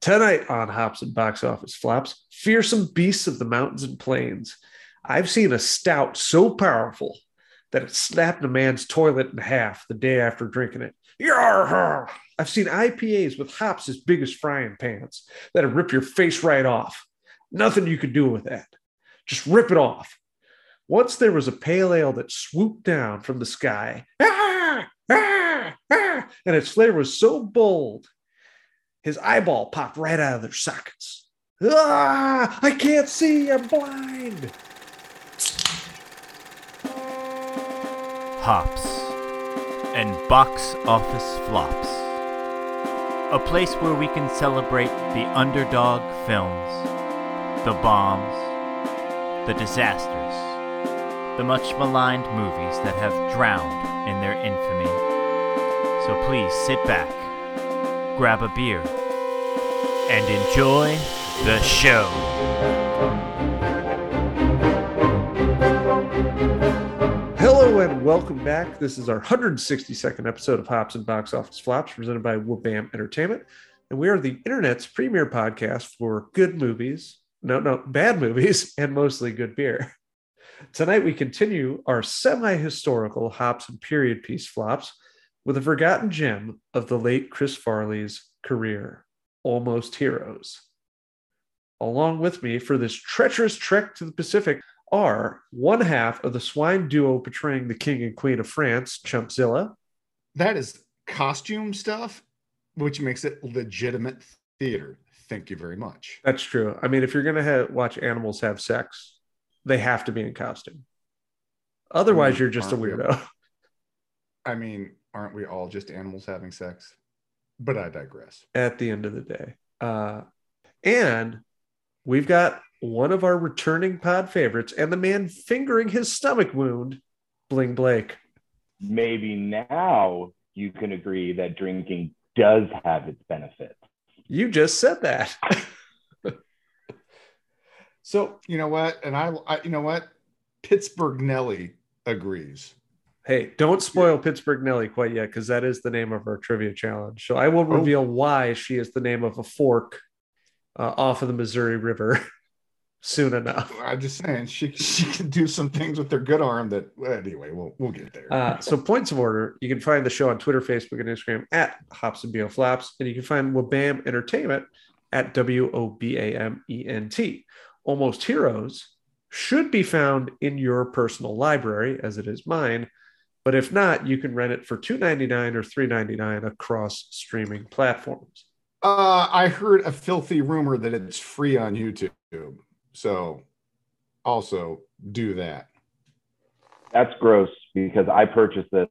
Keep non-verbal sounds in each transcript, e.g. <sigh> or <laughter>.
Tonight on Hops and Box Office Flops, fearsome beasts of the mountains and plains. I've seen a stout so powerful that it snapped a man's toilet in half the day after drinking it. Yarr! I've seen IPAs with hops as big as frying pans that'll rip your face right off. Nothing you could do with that. Just rip it off. Once there was a pale ale that swooped down from the sky, ah, ah, ah, and its flavor was so bold, his eyeball popped right out of their sockets. Ah, I can't see, I'm blind. Hops and Box Office Flops. A place where we can celebrate the underdog films, the bombs, the disasters, the much maligned movies that have drowned in their infamy. So please sit back, grab a beer, and enjoy the show. Hello and welcome back. This is our 162nd episode of Hops and Box Office Flops presented by Wabam Entertainment. And we are the internet's premier podcast for good movies, no, no, bad movies, <laughs> and mostly good beer. Tonight we continue our semi historical Hops and period piece flops with a forgotten gem of the late Chris Farley's career, Almost Heroes. Along with me for this treacherous trek to the Pacific are one half of the swine duo portraying the king and queen of France, Chumpzilla. That is costume stuff, which makes it legitimate theater. Thank you very much. That's true. I mean, if you're going to ha- watch animals have sex, they have to be in costume. Otherwise, mm, you're just a weirdo. <laughs> I mean, aren't we all just animals having sex? But I digress. at the end of the day. Uh, and we've got one of our returning pod favorites and the man fingering his stomach wound, Bling Blake. maybe now you can agree that drinking does have its benefits. You just said that. <laughs> so, You know what? And I, I you know what? Pittsburgh Nelly agrees. Hey, don't spoil Pittsburgh Nelly quite yet because that is the name of our trivia challenge. So I will reveal why she is the name of a fork uh, off of the Missouri River <laughs> soon enough. I'm just saying she she can do some things with her good arm that anyway, we'll we'll get there. Uh, so points of order, you can find the show on Twitter, Facebook, and Instagram at Hops and Bo Flaps, and you can find Wabam Entertainment at W O B A M E N T. Almost Heroes should be found in your personal library, as it is mine. But if not, you can rent it for $2.99 or $3.99 across streaming platforms. Uh, I heard a filthy rumor that it's free on YouTube. So also do that. That's gross because I purchased this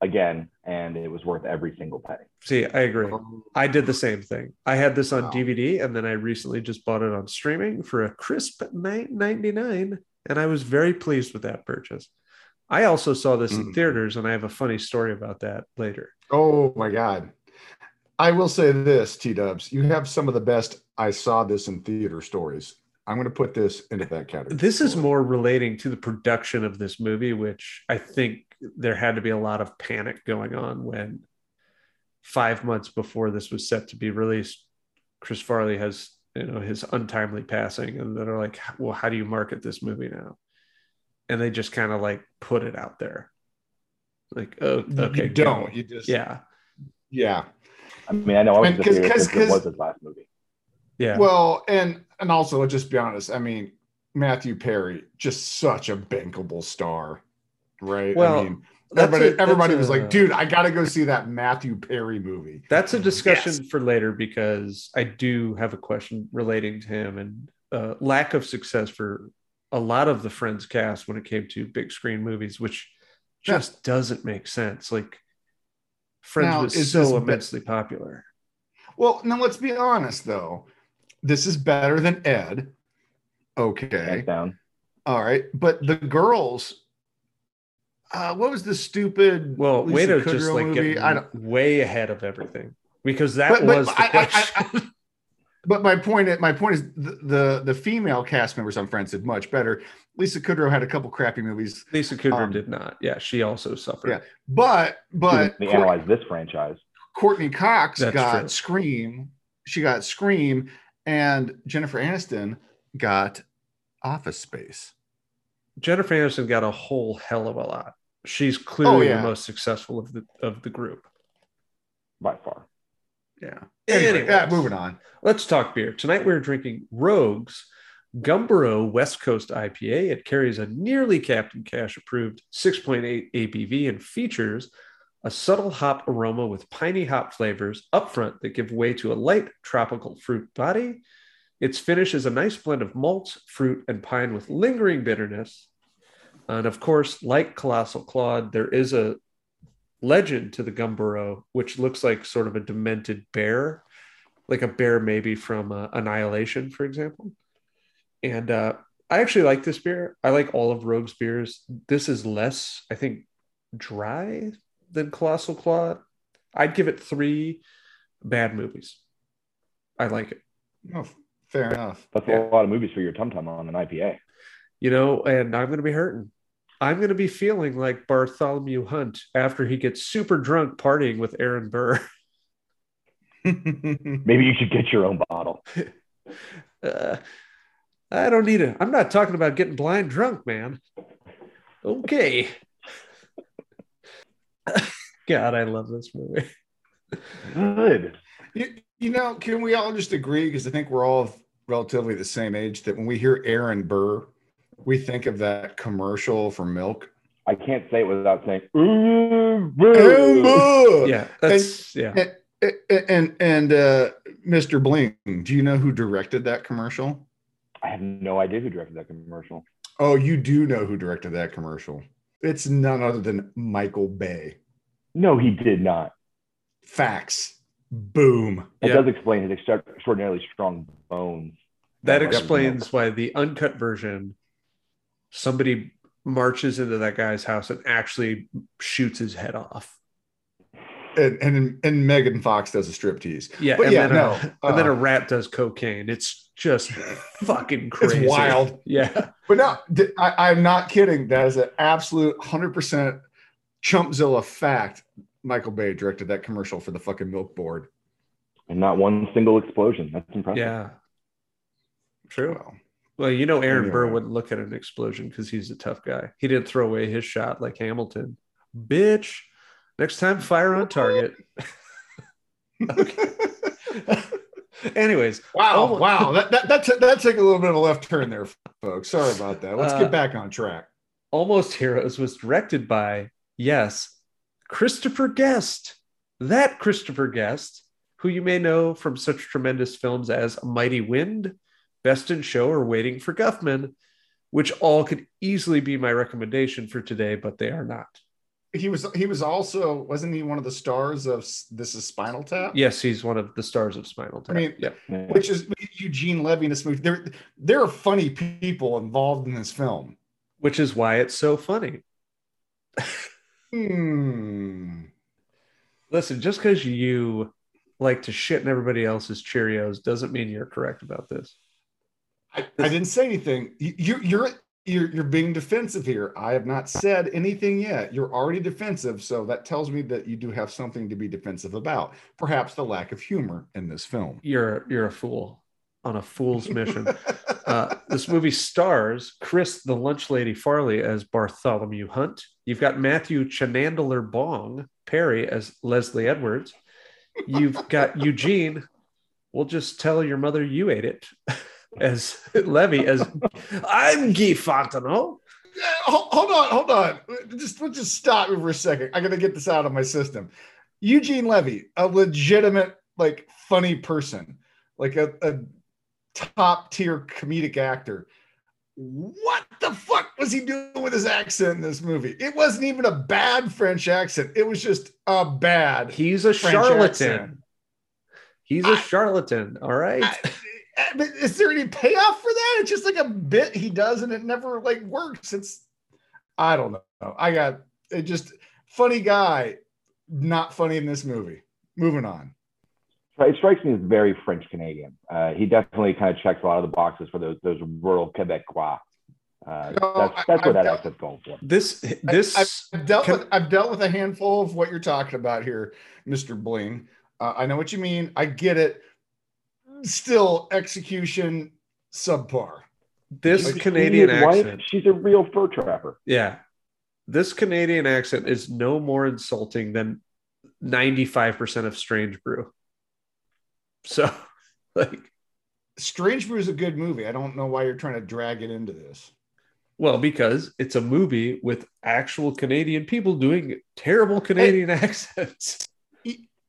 again and it was worth every single penny. See, I agree. I did the same thing. I had this on Wow. DVD and then I recently just bought it on streaming for a crisp $9.99 and I was very pleased with that purchase. I also saw this in Mm. theaters and I have a funny story about that later. Oh my god. I will say this, T Dubs, you have some of the best I saw this in theater stories. I'm going to put this into that category. This is more relating to the production of this movie, which I think there had to be a lot of panic going on when five months before this was set to be released, Chris Farley has you know his untimely passing, and they're like, well, how do you market this movie now? And they just kind of like put it out there, like, oh, You okay, don't. go. You just yeah, yeah. I mean, I know I was And the 'cause- theater 'cause- because it 'cause- was his last movie. yeah. Well, and and also let's just be honest. I mean, Matthew Perry, just such a bankable star, right? Well, I mean, everybody a- everybody was a- like, dude, I gotta go see that Matthew Perry movie. That's a discussion Yes. for later because I do have a question relating to him and uh, lack of success for a lot of the Friends cast when it came to big screen movies, which Yeah. just doesn't make sense. Like Friends Now, was so this be- immensely popular. Well, now let's be honest though. This is better than Ed. Okay. Down. All right. But the girls, uh, what was the stupid Well, way Lisa to just like movie? get I don't way ahead of everything because that But- but was the I- I- I- question. <laughs> But my point, is- my point is the, the the female cast members on Friends did much better. Lisa Kudrow had a couple crappy movies, Lisa Kudrow um, did not. Yeah, she also suffered. Yeah. but but they Cour- analyze this franchise. Courteney Cox That's got true. Scream she got Scream, and Jennifer Aniston got Office Space. Jennifer Aniston got a whole hell of a lot. She's clearly yeah. the most successful of the of the group. by far. Yeah. Anyway, yeah, moving on. Let's talk beer. Tonight we're drinking Rogues Gumboro West Coast IPA. It carries a nearly Captain Cash approved 6.8 ABV and features a subtle hop aroma with piney hop flavors up front that give way to a light tropical fruit body. Its finish is a nice blend of malts, fruit, and pine with lingering bitterness. And of course, like Colossal Claude, there is a legend to the Gumboro, which looks like sort of a demented bear, like a bear maybe from uh, Annihilation, for example. And uh, I actually like this beer. I like all of Rogue's beers. This is less, I think, dry than Colossal Claude. I'd give it three bad movies. I like it. Oh, fair enough. That's Yeah. a lot of movies for your tum tum on an IPA. you know, and I'm going to be hurting. I'm going to be feeling like Bartholomew Hunt after he gets super drunk partying with Aaron Burr. <laughs> <laughs> Maybe you should get your own bottle. <laughs> Uh, I don't need it. I'm not talking about getting blind drunk, man. Okay. God, I love this movie. Good. you, you know, can we all just agree? Because I think we're all relatively the same age that when we hear Aaron Burr, we think of that commercial for milk. I can't say it without saying, ooh, Aaron Yeah, that's yeah. And and, and uh, Mr. Bling, do you know who directed that commercial? I have no idea who directed that commercial. Oh, you do know who directed that commercial. It's none other than Michael Bay. No, he did not. Facts. Boom. That Yeah. does explain his extraordinarily strong bones. That explains why the uncut version, somebody marches into that guy's house and actually shoots his head off. And and, and Megan Fox does a striptease. Yeah, But and, yeah, then no, a, <laughs> and then a uh, rat does cocaine. It's just fucking <laughs> crazy. It's wild. <laughs> Yeah. But no, I, I'm not kidding. That is an absolute 100% Chumpzilla fact. Michael Bay directed that commercial for the fucking milk board. And not one single explosion. That's impressive. Yeah. True. Well, Well, you know, Aaron Burr wouldn't look at an explosion because he's a tough guy. He didn't throw away his shot like Hamilton. Bitch. Next time, fire on target. <laughs> Anyways, wow, Oh. wow. That, that, that, took- that took a little bit of a left turn there, folks. Sorry about that. Let's Uh, get back on track. Almost Heroes was directed by, yes, Christopher Guest. That Christopher Guest, who you may know from such tremendous films as Mighty Wind, Best in Show, or Waiting for Guffman, which all could easily be my recommendation for today, but they are not. He was he was also wasn't he one of the stars of This Is Spinal Tap? Yes, he's one of the stars of Spinal Tap. I mean- yeah. Which is Eugene Levy in this movie. There, there are funny people involved in this film. which is why it's so funny. Hmm. Listen, just because you like to shit in everybody else's Cheerios doesn't mean you're correct about this. I, I didn't say anything. You, you- you're you're you're being defensive here. I have not said anything yet. You're already defensive, so that tells me that you do have something to be defensive about. Perhaps the lack of humor in this film. You're you're a fool on a fool's mission. <laughs> Uh, this movie stars Chris the Lunch Lady Farley as Bartholomew Hunt. You've got Matthew Chanandler Bong Perry as Leslie Edwards. You've got Eugene. We'll just tell your mother you ate it <laughs> as <laughs> Levy as I'm Guy Fontenot. Yeah, hold on, hold on. Just let's just stop for a second. I gotta get this out of my system. Eugene Levy, a legitimate, like funny person, like a, a top tier comedic actor. What the fuck was he doing with his accent in this movie? It wasn't even a bad French accent. It was just a bad. He's a French charlatan. accent. He's a I- charlatan. All right. I- is there any payoff for that? It's just like a bit he does, and it never like works. It's I don't know. I got it. Just funny guy, not funny in this movie. Moving on. It strikes me as very French Canadian. Uh, he definitely kind of checks a lot of the boxes for those those rural Quebecois. Uh, No, that's I- what I that don't- accent's going for. This this I've dealt Can- with I've dealt with a handful of what you're talking about here, Mister Bling. Uh, I know what you mean. I get it. Still execution subpar. This Like, Canadian his wife, accent. she's a real fur trapper. Yeah. This Canadian accent is no more insulting than 95% of Strange Brew. So, <laughs> like, Strange Brew is a good movie. I don't know why you're trying to drag it into this. well, because it's a movie with actual Canadian people doing terrible Canadian <laughs> accents.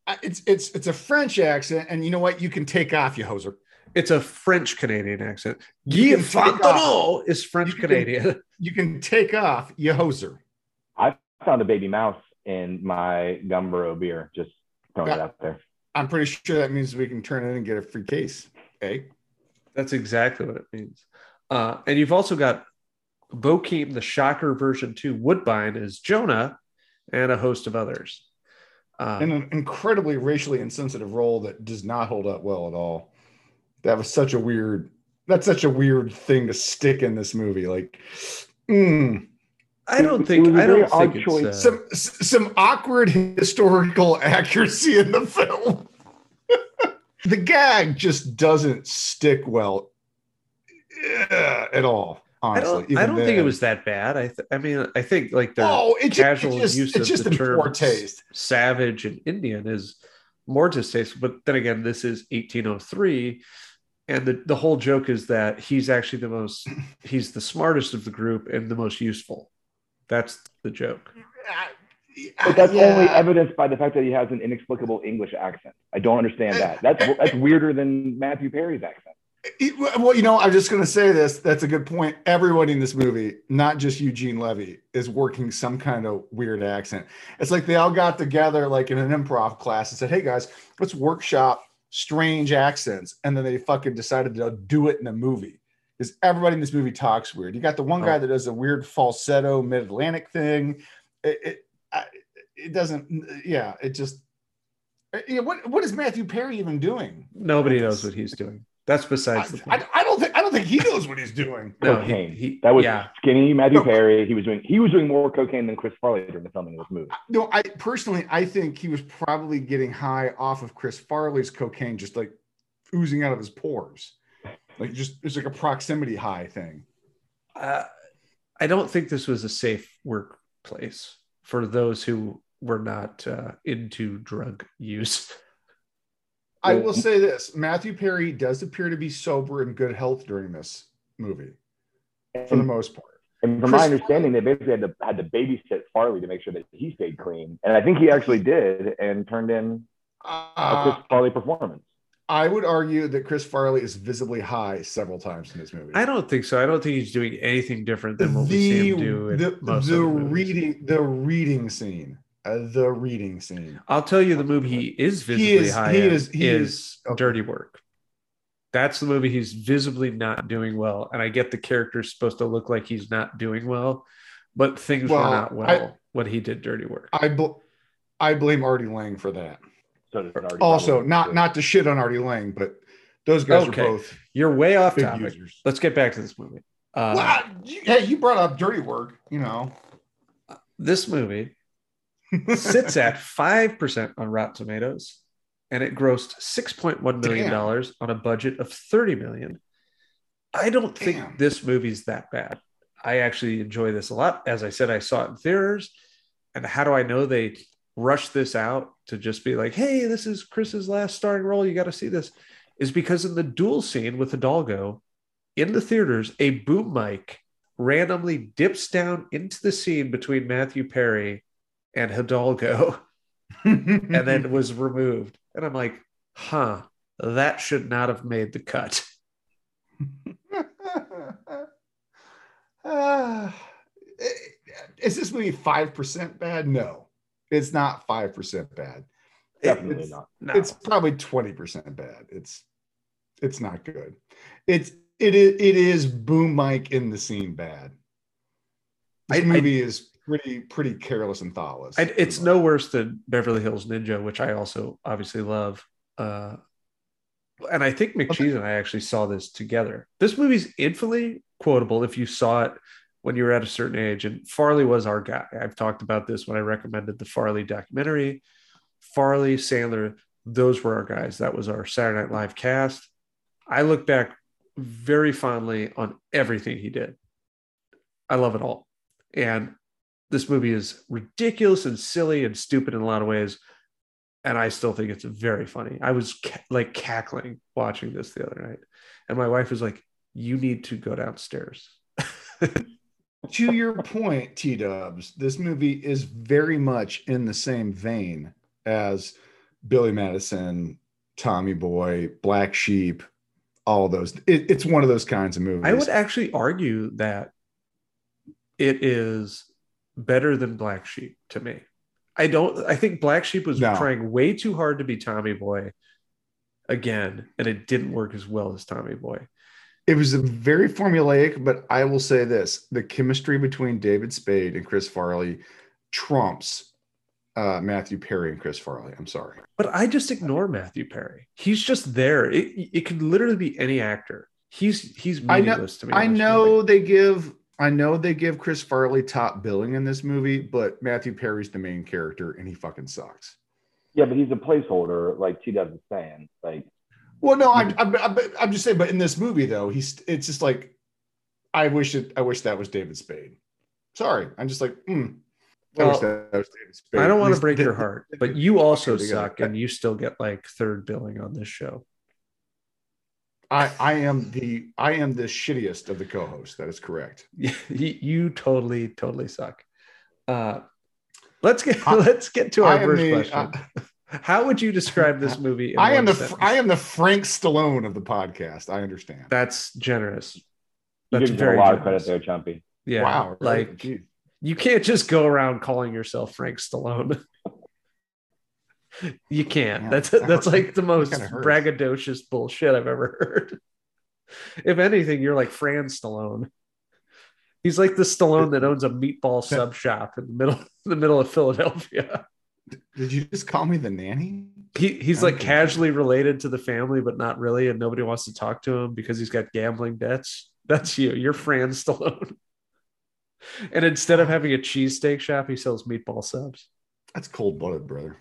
I- It's it's it's a French accent, and you know what? You can take off, you hoser. It's a French Canadian accent. You Guy Fontenot is French Canadian. <laughs> You can take off, you hoser. I found a baby mouse in my Gumboro beer. Just throwing it out there. I'm pretty sure that means we can turn in and get a free case. Okay. That's exactly what it means. Uh, and you've also got Bokeem, the Shocker version 2, Woodbine is Jonah, and a host of others. Uh, in an incredibly racially insensitive role that does not hold up well at all. That was such a weird. That's such a weird thing to stick in this movie. Like, mm, I don't think was a I very don't odd think it's, uh, some some awkward historical <laughs> accuracy in the film. <laughs> the gag just doesn't stick well eh, at all. I don't. I don't think it was that bad. I. Th- I mean, I think like the Oh, it just, casual it just, use it's of just the in term poor taste. savage and Indian is more distasteful. But then again, this is 1803, and the the whole joke is that he's actually the most. He's the smartest of the group and the most useful. That's the joke. Uh, but that's Yeah. only evidenced by the fact that he has an inexplicable English accent. I don't understand that. That's that's weirder than Matthew Perry's accent. Well, you know, I'm just going to say this. That's a good point. Everybody in this movie, not just Eugene Levy, is working some kind of weird accent. It's like they all got together, like in an improv class, and said, "Hey guys, let's workshop strange accents," and then they fucking decided to do it in a movie. Because everybody in this movie talks weird. You got the one guy Oh. that does a weird falsetto mid-Atlantic thing. It it, it doesn't. Yeah, it just. Eh, yeah, what what is Matthew Perry even doing? Nobody knows what he's doing. That's besides the I, point. I, I don't think I don't think he knows what he's doing. no, he, Cocaine. he, That was yeah. skinny Matthew No. Perry. He was doing he was doing more cocaine than Chris Farley during the filming of this movie. No, I personally I think he was probably getting high off of Chris Farley's cocaine, just like oozing out of his pores. Like just it's like a proximity high thing. Uh, I don't think this was a safe workplace for those who were not uh, into drug use. I will say this: Matthew Perry does appear to be sober and good health during this movie, for the most part. and from Chris my understanding, they basically had to had to babysit Farley to make sure that he stayed clean. And I think he actually did and turned in a Uh, Chris Farley performance. I would argue that Chris Farley is visibly high several times in this movie. I don't think so. I don't think he's doing anything different than what we see him do in the, most the other movies. reading the reading scene, the reading scene. I'll tell you the movie he is visibly He is- high he in is- he is is- okay. Dirty Work. That's the movie he's visibly not doing well. And I get the character's supposed to look like he's not doing well, but things Well, were not well I- when he did Dirty Work. I bl- I blame Artie Lange for that. So Also, probably. not not to shit on Artie Lange, but those guys Okay. are both You're way off topic. users. Let's get back to this movie. Uh, well, you- hey, you brought up dirty work. You know, This movie sits at 5% on Rotten Tomatoes and it grossed $6.1 million Damn. on a budget of 30 million. I don't think this movie's that bad. I actually enjoy this a lot. As I said, I saw it in theaters. And how do I know they rushed this out to just be like, hey, this is Chris's last starring role. You got to see this? Is because in the duel scene with Hidalgo in the theaters, a boom mic randomly dips down into the scene between Matthew Perry and Hidalgo <laughs> and then was removed. And I'm like, huh, that should not have made the cut. Uh, <sighs> is this movie five percent bad? No, it's not five percent bad. Definitely It's- not. No. It's probably twenty percent bad. It's it's not good. It's it is it is boom mic in the scene bad. This I- I- movie is pretty pretty careless and thoughtless. I, it's no worse than Beverly Hills Ninja, which I also obviously love. Uh, and I think McCheese and I actually saw this together. This movie's infinitely quotable if you saw it when you were at a certain age. And Farley was our guy. I've talked about this when I recommended the Farley documentary. Farley, Sandler, those were our guys. That was our Saturday Night Live cast. I look back very fondly on everything he did. I love it all. And this movie is ridiculous and silly and stupid in a lot of ways. And I still think it's very funny. I was ca- like cackling watching this the other night. And my wife was like, You need to go downstairs. <laughs> to your point, T Dubs, this movie is very much in the same vein as Billy Madison, Tommy Boy, Black Sheep, all those. It, it's one of those kinds of movies. I would actually argue that it is better than Black Sheep to me. I don't. I think Black Sheep was No. trying way too hard to be Tommy Boy again, and it didn't work as well as Tommy Boy. It was a very formulaic, but I will say this: the chemistry between David Spade and Chris Farley trumps uh, Matthew Perry and Chris Farley. I'm sorry. But I just ignore Matthew Perry. He's just there. It, it could literally be any actor. He's he's I know- meaningless to me. I know movie. they give I know they give Chris Farley top billing in this movie, but Matthew Perry's the main character and he fucking sucks. Yeah, but he's a placeholder, like T Dubs is saying. Like, Well, no, I'm, I'm I'm I'm just saying, but in this movie though, he's it's just like I wish it I wish that was David Spade. Sorry, I'm just like, mm, I Well, that was I don't want to break your heart, but you also suck, and you still get like third billing on this show. I I am the I am the shittiest of the co-hosts. That is correct. <laughs> you, you totally totally suck uh let's get I- <laughs> let's get to our am first the question <laughs> how would you describe this movie in I am the sentence? I am the Frank Stallone of the podcast. I understand. that's generous you that's give very a lot of credit there, Chumpy. yeah wow, really? like Gee. you can't just go around calling yourself frank stallone you can't Yeah, that's that that's like the <laughs> most braggadocious bullshit i've ever heard if anything you're like fran stallone he's like the stallone that owns a meatball sub shop in the middle in <laughs> the middle of philadelphia Did you just call me the nanny? he he's like casually related to the family, but not really, and nobody wants to talk to him because he's got gambling debts. That's you. You're Fran Stallone. and instead of having a cheesesteak shop, he sells meatball subs. That's cold blooded, brother.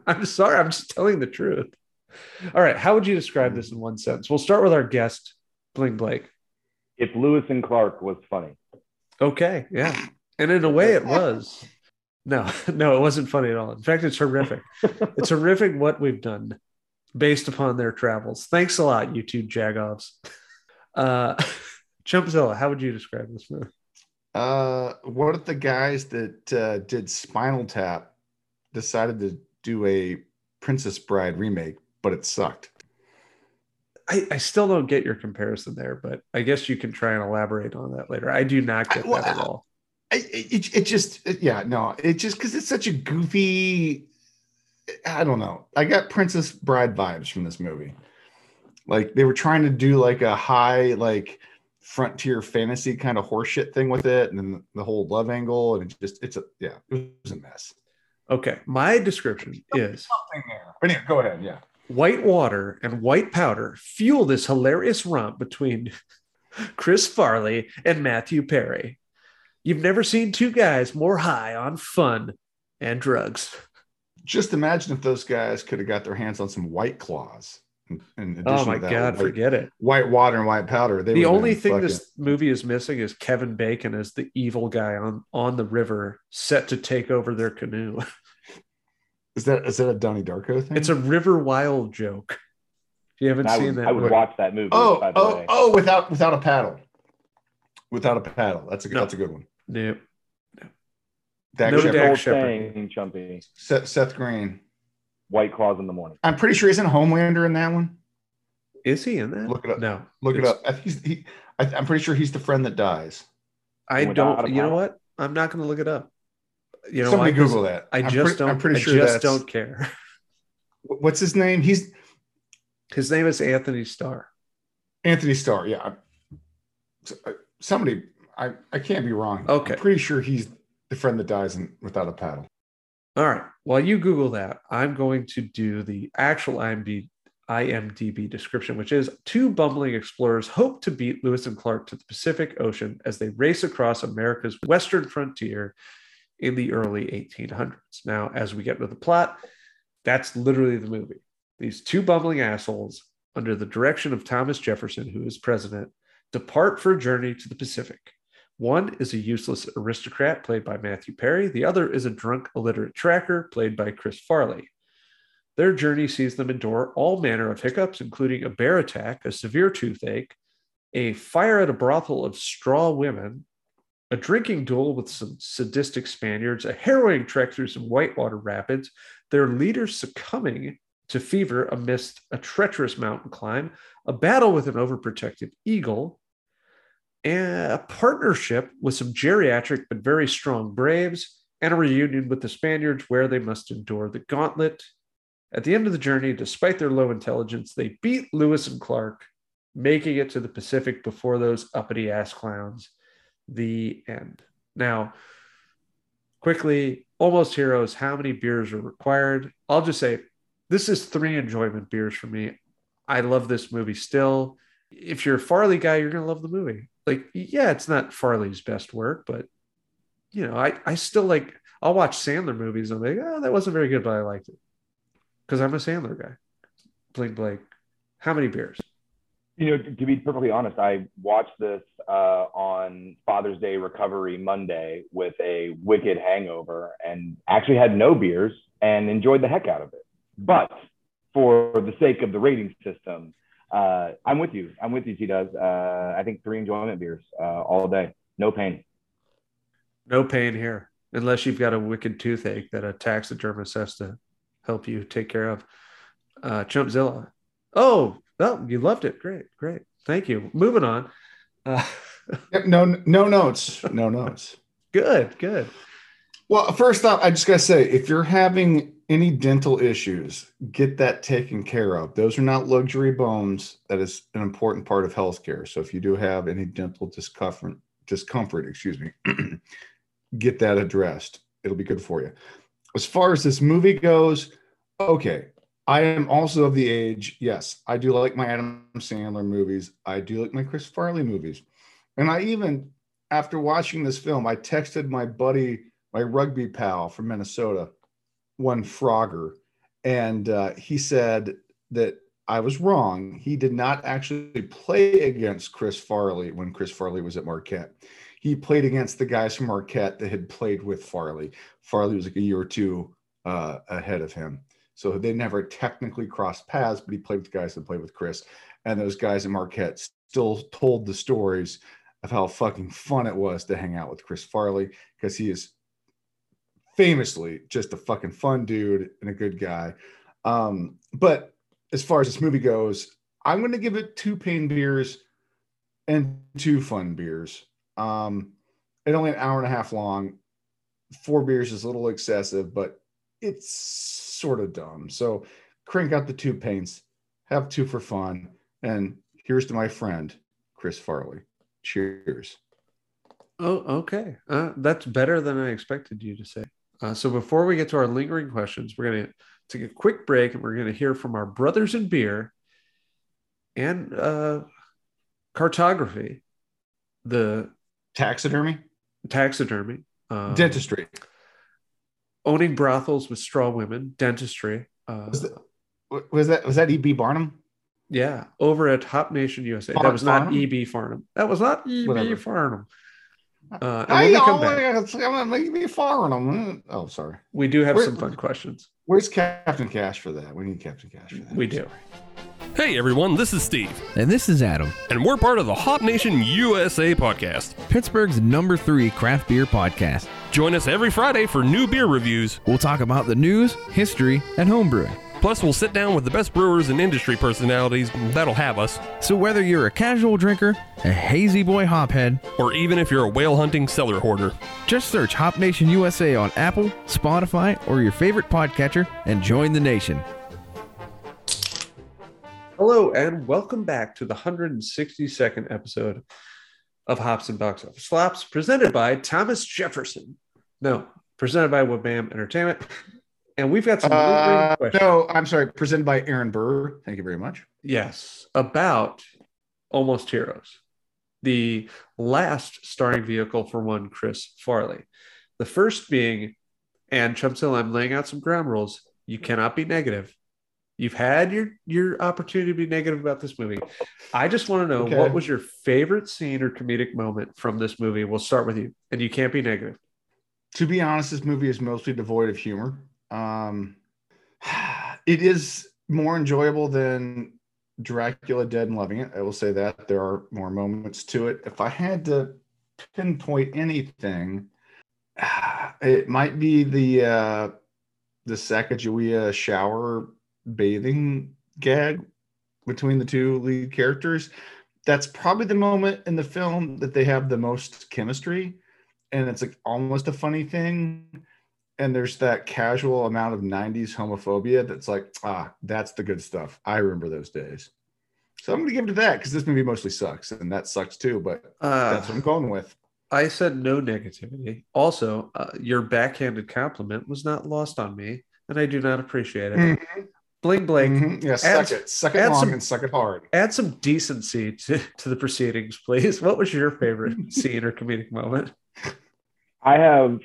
<laughs> I'm sorry, I'm just telling the truth. All right, how would you describe this in one sentence? We'll start with our guest, Bling Blake. If Lewis and Clark was funny, Okay, yeah, and in a way, it was. No, <laughs> no, it wasn't funny at all. In fact, it's horrific. it's <laughs> horrific what we've done based upon their travels. Thanks a lot, YouTube two jagoffs. Uh, Chumpzilla, how would you describe this movie? Uh, what if the guys that uh, did Spinal Tap decided to do a Princess Bride remake, but it sucked? I, I still don't get your comparison there, but I guess you can try and elaborate on that later. I do not get I- well, that at all. I, it, it just, it- yeah, no, it just because it's such a goofy. I don't know. I got Princess Bride vibes from this movie. Like they were trying to do like a high, like frontier fantasy kind of horseshit thing with it, and then the whole love angle, and it just, it's a, yeah, it was a mess. Okay, my description is Something there. But anyway, go ahead. Yeah. white water and white powder fuel this hilarious romp between <laughs> Chris Farley and Matthew Perry. You've never seen two guys more high on fun and drugs. Just imagine if those guys could have got their hands on some white claws. In, in oh addition Oh my to that God, white, forget it. white water and white powder. They the only thing fucking- this movie is missing is Kevin Bacon as the evil guy on, on the river set to take over their canoe. <laughs> is that is that a Donnie Darko thing? It's a River Wild joke. If you haven't I seen would, that, I would movie- watch that movie. oh by the oh way. oh without without a paddle. Without a paddle. That's a No. that's a good one. Nope. Dax No Shepard. Dax Old Shepard. saying, Chumpy. Seth, Seth Green. White claws in the morning. I'm pretty sure he's in Homelander in that one. Is he in that? Look it up. No. Look it It's- up. I think he's, he, I, I'm pretty sure he's the friend that dies. I Without don't. a You know paddle. what? I'm not going to look it up. You know Somebody Google that. I just pretty- don't. I'm pretty sure I just don't care. <laughs> What's his name? He's His name is Antony Starr. Antony Starr. Yeah. Uh, Somebody. I I can't be wrong. Okay. I'm pretty sure he's the friend that dies in, without a paddle. All right. While you Google that, I'm going to do the actual IMDb, IMDb description, which is two bumbling explorers hope to beat Lewis and Clark to the Pacific Ocean as they race across America's western frontier in the early 1800s. Now, as we get into the plot, that's literally the movie. These two bumbling assholes under the direction of Thomas Jefferson, who is president, depart for a journey to the Pacific. One is a useless aristocrat, played by Matthew Perry. The other is a drunk, illiterate tracker, played by Chris Farley. Their journey sees them endure all manner of hiccups, including a bear attack, a severe toothache, a fire at a brothel of straw women, a drinking duel with some sadistic Spaniards, a harrowing trek through some whitewater rapids, their leaders succumbing to fever amidst a treacherous mountain climb, a battle with an overprotective eagle, and a partnership with some geriatric but very strong braves, and a reunion with the Spaniards where they must endure the gauntlet. At the end of the journey, despite their low intelligence, they beat Lewis and Clark, making it to the Pacific before those uppity ass clowns. The end. Now, quickly, almost heroes, how many beers are required? I'll just say this is three enjoyment beers for me. I love this movie still. If you're a Farley guy, you're going to love the movie. Like, yeah, it's not Farley's best work, but you know, I, I still like, I'll watch Sandler movies and I'm like, oh, that wasn't very good, but I liked it because I'm a Sandler guy. Blink blink. How many beers? You know, to be perfectly honest, I watched this uh, on Father's Day recovery Monday with a wicked hangover and actually had no beers and enjoyed the heck out of it. But for the sake of the rating system, uh, I'm with you. I'm with you, T does. Uh, I think three enjoyment beers uh, all day. No pain. No pain here, unless you've got a wicked toothache that a taxidermist has to help you take care of. Uh, Chumpzilla. Oh, oh, you loved it. Great, great. Thank you. Moving on. Uh, <laughs> no, no notes. No notes. good, good. Well, first off, I just gotta say, if you're having any dental issues, get that taken care of. Those are not luxury bones. That is an important part of healthcare. So if you do have any dental discomfort, discomfort, excuse me, <clears throat> get that addressed. It'll be good for you. As far as this movie goes, okay. I am also of the age, yes, I do like my Adam Sandler movies. I do like my Chris Farley movies. And I even, after watching this film, I texted my buddy, my rugby pal from Minnesota, one Frogger, and uh, he said that I was wrong. He did not actually play against Chris Farley when Chris Farley was at Marquette. He played against the guys from Marquette that had played with Farley. Farley was like a year or two uh, ahead of him. So they never technically crossed paths, but he played with guys that played with Chris. And those guys at Marquette still told the stories of how fucking fun it was to hang out with Chris Farley because he is famously just a fucking fun dude and a good guy. Um, but as far as this movie goes, I'm going to give it two pain beers and two fun beers. Um, it's only an hour and a half long. Four beers is a little excessive, but it's sort of dumb. So crank out the two paints, have two for fun, and here's to my friend Chris Farley. Cheers. Oh, okay. Uh, that's better than I expected you to say. Uh, so before we get to our lingering questions, we're going to take a quick break and we're going to hear from our brothers in beer and uh, cartography, the Taxidermy, taxidermy, um, dentistry. Owning brothels with straw women, dentistry. Uh, Was that, was that was that E.B. Barnum? yeah, over at Hop Nation USA. Farm- that was not E.B. Farnham. That was not E.B. Whatever. Farnham. Uh, and I when we come know, back, it's gonna make me Farnham. Oh, sorry. we do have Where- some fun questions. Where's Captain Cash for that? We need Captain Cash for that. We do. Hey everyone, this is Steve, And this is Adam, and we're part of the Hop Nation USA podcast. Pittsburgh's number three craft beer podcast. Join us every Friday for new beer reviews. We'll talk about the news, history, and homebrewing. Plus, we'll sit down with the best brewers and industry personalities that'll have us, So whether you're a casual drinker, a hazy boy hophead, or even if you're a whale hunting cellar hoarder. just search Hop Nation USA on Apple, Spotify, or your favorite podcatcher and join the nation. Hello, and welcome back to the 162nd episode of Hops and Box Office Flops, presented by Thomas Jefferson. No, presented by Wabam Entertainment. And we've got some Uh, questions. no, I'm sorry. Presented by Aaron Burr. Thank you very much. Yes, about Almost Heroes, the last starring vehicle for one Chris Farley. The first being, and Chumpsill, I'm laying out some ground rules. You cannot be negative. You've had your your opportunity to be negative about this movie. I just want to know Okay. what was your favorite scene or comedic moment from this movie. We'll start with you, and you can't be negative. To be honest, this movie is mostly devoid of humor. Um, <sighs> it is more enjoyable than Dracula Dead and Loving It. I will say that there are more moments to it. If I had to pinpoint anything, <sighs> it might be the uh, the Sacagawea shower bathing gag between the two lead characters. That's probably the moment in the film that they have the most chemistry and it's like almost a funny thing and there's that casual amount of 90s homophobia that's like ah that's the good stuff i remember those days so i'm gonna give it to that because this movie mostly sucks and that sucks too but Uh, that's what i'm going with I said no negativity. Also, uh, your backhanded compliment was not lost on me, and I do not appreciate it. Bling Blake, Mhm. yeah suck add- it suck it long some- and suck it hard add some decency to, to the proceedings, please. What was your favorite <laughs> scene or comedic moment? I have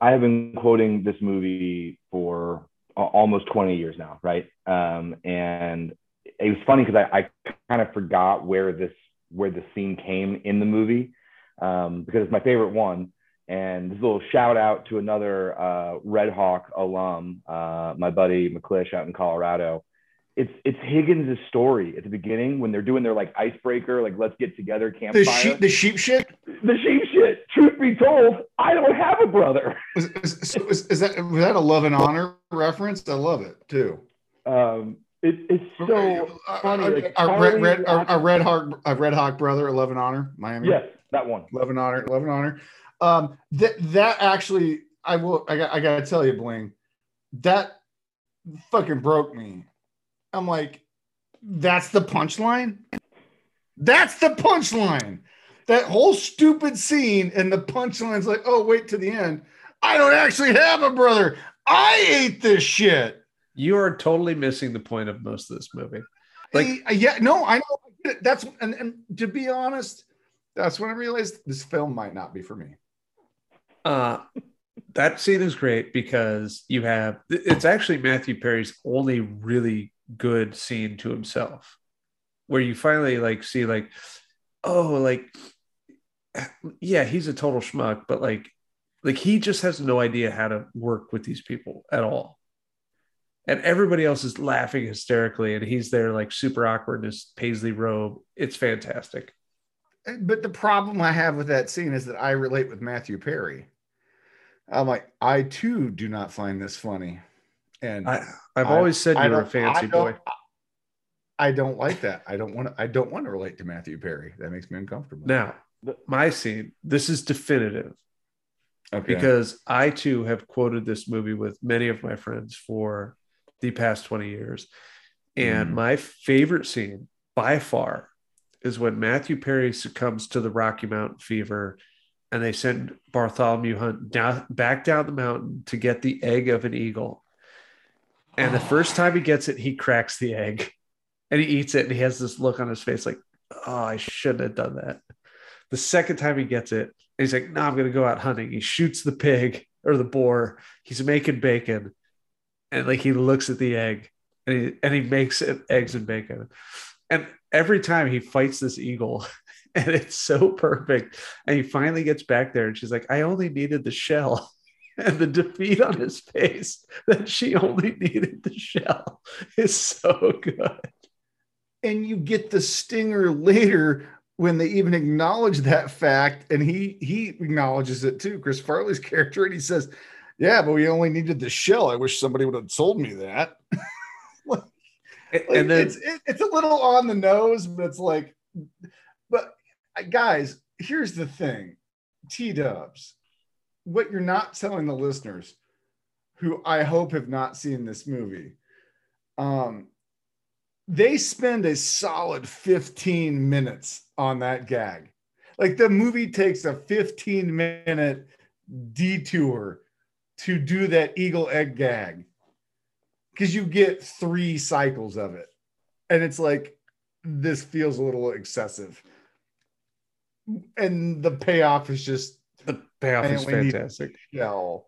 I have been quoting this movie for almost 20 years now, right? Um, and it was funny because I, I kind of forgot where this where the scene came in the movie um, because it's my favorite one. And this little shout out to another uh, Red Hawk alum, uh, my buddy McClish out in Colorado. It's it's Higgins' story at the beginning when they're doing their like icebreaker, like let's get together campfire. the sheep the sheep shit the sheep shit. Truth be told, I don't have a brother. <laughs> is, is, is, is that was that a love and honor reference i love it too Um, it, it's so funny. a, like, a red, red, a, a red hawk a red hawk brother a love and honor miami yes, that one. love and honor love and honor um that that actually i will i got i gotta tell you bling that fucking broke me i'm like that's the punchline? That's the punchline. That whole stupid scene and the punchline's like oh wait to the end. I don't actually have a brother. I ate this shit. You are totally missing the point of most of this movie. Like- yeah no i know. I get it. that's and, and to be honest that's when i realized this film might not be for me. Uh, that scene is great because you have it's actually Matthew Perry's only really good scene to himself, where you finally like see like, oh, like, yeah, he's a total schmuck, but like, like he just has no idea how to work with these people at all. And everybody else is laughing hysterically, and he's there like super awkward in his paisley robe. It's fantastic. Eh, but the problem I have with that scene is that I relate with Matthew Perry. I'm like, I too do not find this funny. And I, I've I- always said you're a fancy boy. I don't like that. I don't want to. I don't want to relate to Matthew Perry. That makes me uncomfortable. Now, my scene, this is definitive okay. because I too have quoted this movie with many of my friends for the past 20 years. And Mhm. my favorite scene by far is when Matthew Perry succumbs to the Rocky Mountain fever and they send Bartholomew Hunt down back down the mountain to get the egg of an eagle. And the first time he gets it, he cracks the egg and he eats it and he has this look on his face like, oh, I shouldn't have done that. The second time he gets it, he's like, no, I'm going to go out hunting. He shoots the pig or the boar. He's making bacon. And like he looks at the egg and he, and he makes it eggs and bacon. And every time he fights this eagle, <laughs> and it's so perfect. And he finally gets back there and she's like, I only needed the shell. <laughs> And the defeat on his face that she only needed the shell is so good. and you get the stinger later when they even acknowledge that fact, and he he acknowledges it too. Chris Farley's character, and he says, "Yeah, but we only needed the shell. I wish somebody would have told me that." <laughs> And, Like, and then it's it, it's a little on the nose, but it's like, but guys, here's the thing, T Dubs, what you're not telling the listeners, who I hope have not seen this movie, um, they spend a solid 15 minutes on that gag. Like the movie takes a 15 minute detour to do that eagle egg gag because you get three cycles of it. And it's like, this feels a little excessive. And the payoff is just the payoff I is fantastic. shell.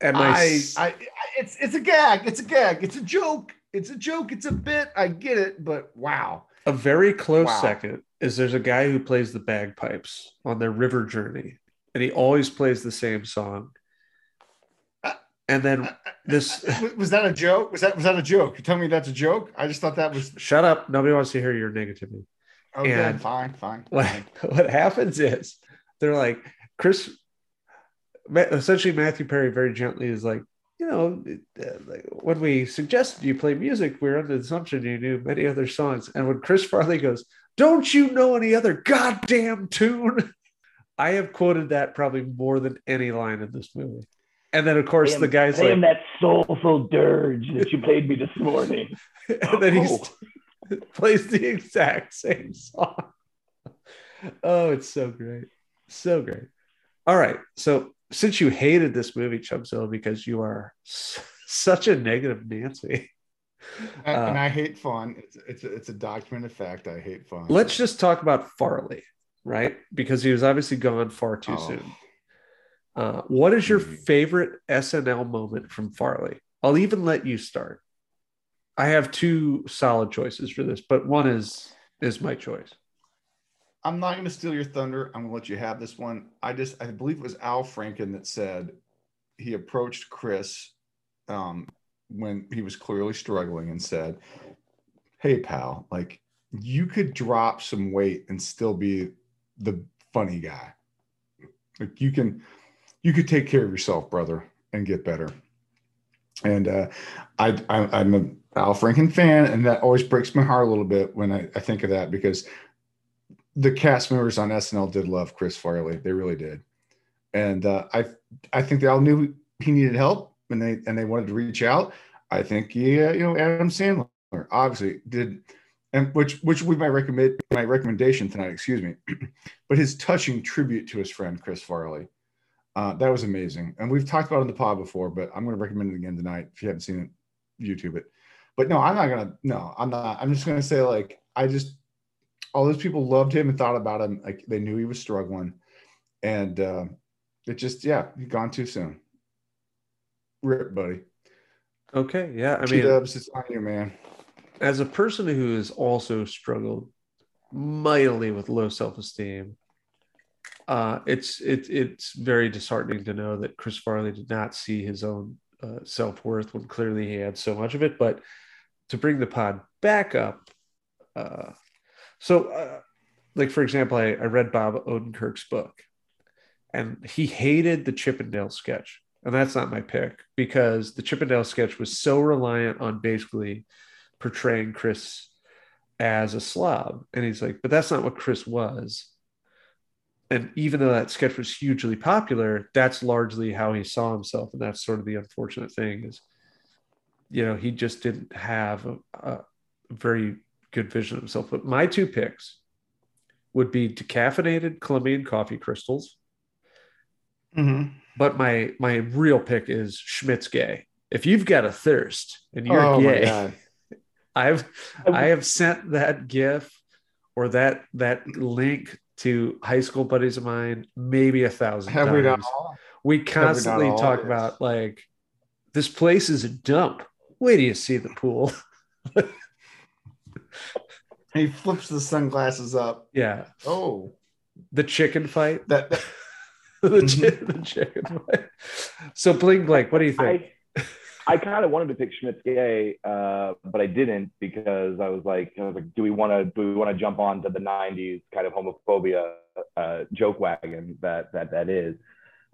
And my I, I, it's, it's a gag. It's a gag. It's a joke. it's a joke, it's a bit. I get it, but wow. A very close Wow. second is there's a guy who plays the bagpipes on their river journey, and he always plays the same song. Uh, And then uh, uh, this uh, Was- was that a joke? Was that was that a joke? You tell me that's a joke? I just thought that was shut up. Nobody wants to hear your negativity. Oh, okay. And- fine, fine. What, fine. <laughs> what happens is they're like, Chris, essentially, Matthew Perry very gently is like, you know, like, when we suggested you play music, we are under the assumption you knew many other songs. And when Chris Farley goes, Don't you know any other goddamn tune? <laughs> I have quoted that probably more than any line in this movie. And then, of course, the guy's I am like, that soulful dirge that you played me this morning. <laughs> and then he Oh. <laughs> plays the exact same song. Oh, it's so great. So great. All right. So, since you hated this movie, Chubzilla, because you are s- such a negative Nancy, And, and Uh, I hate fun. It's it's a, it's a documented fact. I hate fun. let's just talk about Farley, right? Because he was obviously gone far too Oh. soon. Uh, what is your Mhm. favorite SNL moment from Farley? I'll even let you start. I have two solid choices for this, but one is is my choice. I'm not going to steal your thunder. I'm going to let you have this one. I just, I believe it was Al Franken that said he approached Chris um, when he was clearly struggling and said, Hey, pal, like you could drop some weight and still be the funny guy. Like you can, you could take care of yourself, brother, and get better. And uh, I, I, I'm a Al Franken fan, and that always breaks my heart a little bit when I, I think of that because the cast members on SNL did love Chris Farley. They really did, and uh, I I think they all knew he needed help, and they and they wanted to reach out. I think yeah, you know Adam Sandler obviously did, and which which would be my recommend my recommendation tonight. Excuse me, <clears throat> but his touching tribute to his friend Chris Farley. Uh, that was amazing, and we've talked about it in the pod before, but I'm going to recommend it again tonight. If you haven't seen it, YouTube it. But no, I'm not gonna. No, I'm not. I'm just gonna say like I just all those people loved him and thought about him. Like they knew he was struggling, and uh, it just yeah, he gone too soon. Rip, buddy. Okay, yeah. I mean, Dubs, it's on you, man. as a person who has also struggled mightily with low self-esteem, uh, it's it, it's very disheartening to know that Chris Farley did not see his own uh, self-worth when clearly he had so much of it. But to bring the pod back up, uh, so uh, like for example, I, I read Bob Odenkirk's book, and he hated the Chippendale sketch. And that's not my pick because the Chippendale sketch was so reliant on basically portraying Chris as a slob. And he's like, but that's not what Chris was. And even though that sketch was hugely popular, that's largely how he saw himself. And that's sort of the unfortunate thing is, you know, he just didn't have a, a very good vision of himself. But my two picks would be decaffeinated Colombian coffee crystals. Mm-hmm. But my my real pick is Schmitt's gay. If you've got a thirst and you're oh gay. <laughs> I've I have sent that GIF or that that link to high school buddies of mine maybe a thousand Have we not all? We done constantly all talk this? about like this place is a dump. Wait till you see the pool. <laughs> He flips the sunglasses up. yeah, Oh, the chicken fight. that, that <laughs> the, Mm-hmm. the chicken fight. So Bling Blake, what do you think? I I kind of wanted to pick Schmitt's gay, uh, but I didn't because I was like, I was like, do we want to do we want to jump on to the '90s kind of homophobia uh, joke wagon that that that is?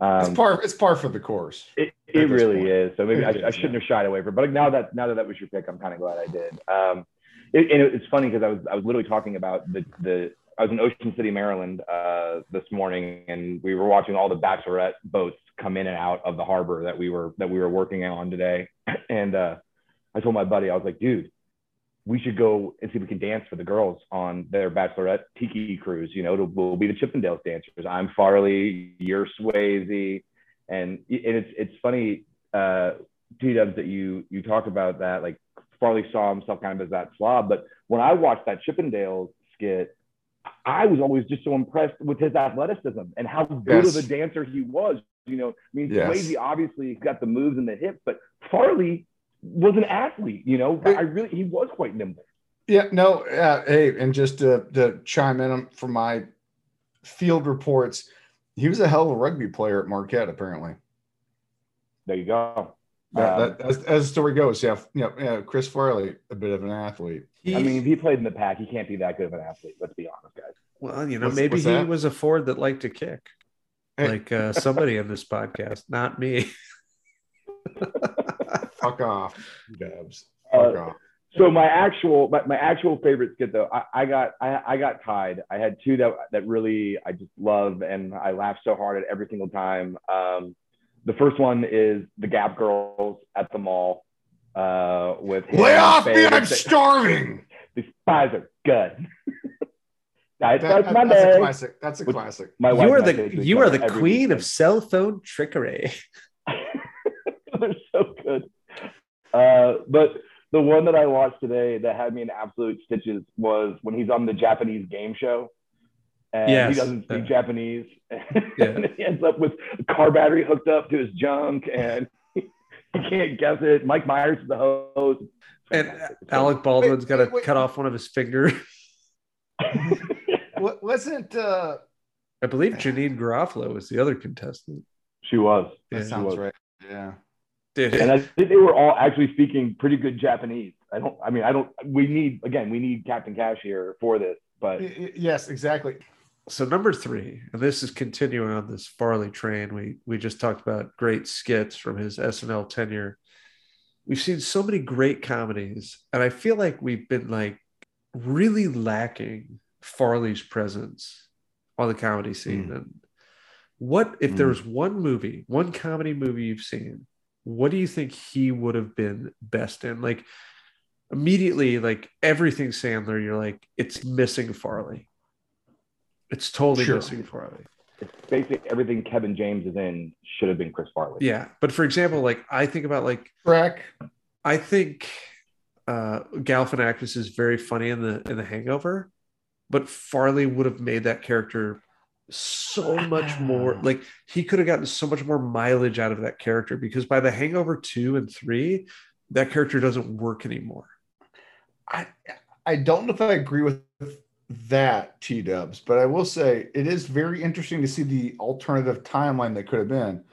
it's Um, par it's par for the course. it, it really point. is. So maybe I, It I shouldn't yeah. have shied away from. it. But now that now that that was your pick, I'm kind of glad I did. Um, it, and it's funny because I was I was literally talking about the the I was in Ocean City, Maryland, uh, this morning, and we were watching all the bachelorette boats come in and out of the harbor that we were that we were working on today. <clears throat> And uh, I told my buddy, I was like, dude, we should go and see if we can dance for the girls on their bachelorette tiki cruise. You know, it'll, we'll be the Chippendales dancers. I'm Farley, you're Swayze, and, and it's it's funny, uh, T Dubs, that you you talk about that. Like Farley saw himself kind of as that slob, but when I watched that Chippendales skit, I was always just so impressed with his athleticism and how good Yes. of a dancer he was. You know, I mean, Yes. Swayze obviously got the moves and the hips, but Farley was an athlete. You know, I really he was quite nimble. Yeah, no, uh, hey, and just to, to chime in from my field reports, he was a hell of a rugby player at Marquette, apparently. There you go. That, Um, that, as, as the story goes, yeah, you know, yeah, Chris Farley, a bit of an athlete. He, I mean, if he played in the pack, he can't be that good of an athlete. Let's be honest, guys. well, you know, What's- maybe what's he that? was a Ford that liked to kick, Hey. like uh, somebody in this podcast, not me. <laughs> Fuck off, Dubs. Fuck Uh, off. So my actual my, my actual favorite skit though, I, I got I, I got tied. I had two that that really I just love and I laugh so hard at every single time. Um, the first one is the Gap Girls at the mall uh, with Lay off me! I'm They starving. These pies are good. Diet <laughs> That- Starts that- Monday. that's a classic. That's a Which- classic. My wife you are the say to each you are the queen weekend. of <laughs> cell phone trickery. <laughs> They're so good. Uh, but the one that I watched today that had me in absolute stitches was when he's on the Japanese game show. And Yes. he doesn't speak Uh, Japanese. <laughs> Yeah. and he ends up with a car battery hooked up to his junk and <laughs> he can't guess it. Mike Myers is the host. And Alec Baldwin's got to wait, wait. cut off one of his fingers. <laughs> Wasn't uh I believe Janeane Garofalo was the other contestant. She was. that Yeah, sounds was. right. Yeah. Dude, And I think they were all actually speaking pretty good Japanese. I don't, I mean, I don't, we need, again, we need Captain Cash here for this, but Y- y- Yes, exactly. So number three, and this is continuing on this Farley train. We we just talked about great skits from his SNL tenure. We've seen so many great comedies, and I feel like we've been like really lacking Farley's presence on the comedy scene. And what if there Mm. was one movie, one comedy movie you've seen? What do you think he would have been best in? Like immediately, like everything Sandler, you're like, it's missing Farley. It's totally Sure. missing Farley. it's basically everything Kevin James is in should have been Chris Farley. Yeah. But for example, like I think about like Track. I think uh Galifianakis is very funny in the in the hangover, but Farley would have made that character so much more like he could have gotten so much more mileage out of that character because by the hangover two and three, that character doesn't work anymore. I I don't know if I agree with that T Dubs, but I will say it is very interesting to see the alternative timeline that could have been.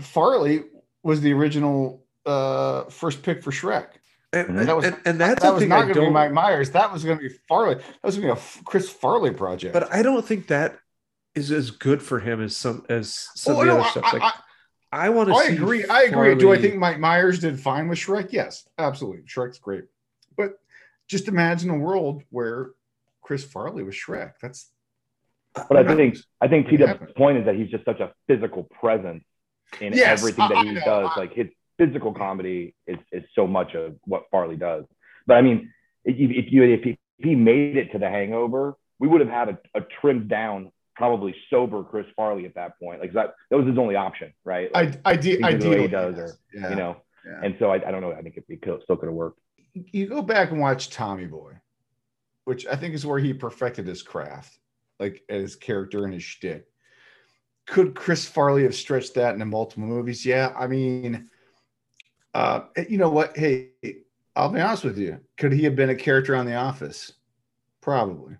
Farley was the original uh first pick for Shrek. And, and, That was- and, and that's that was not going to be Mike Myers. That was going to be Farley. That was going to be a Chris Farley project. but I don't think that is as good for him as some as some Oh, of the no, other I- stuff. I- Like, I- I, want to. I agree. I agree. Do I think Mike Myers did fine with Shrek? Yes, absolutely. Shrek's great. But just imagine a world where Chris Farley was Shrek. That's But I think, I think It T Dub's point is that he's just such a physical presence in Yes, everything that I- he I does. I- Like his physical comedy is, is so much of what Farley does. But I mean, if if you, if he, if he made it to the hangover, we would have had a, a trimmed down, probably sober Chris Farley at that point. Like that, that was his only option, right? Like, I, I, de- He did the way ideally he does, or, yeah. you know, yeah. and so I, I don't know. I think it, it could, still could have worked. you go back and watch Tommy Boy, which I think is where he perfected his craft, like his character and his shtick. Could Chris Farley have stretched that into multiple movies? Yeah, I mean, uh, you know what? Hey, I'll be honest with you. Could he have been a character on The Office? Probably.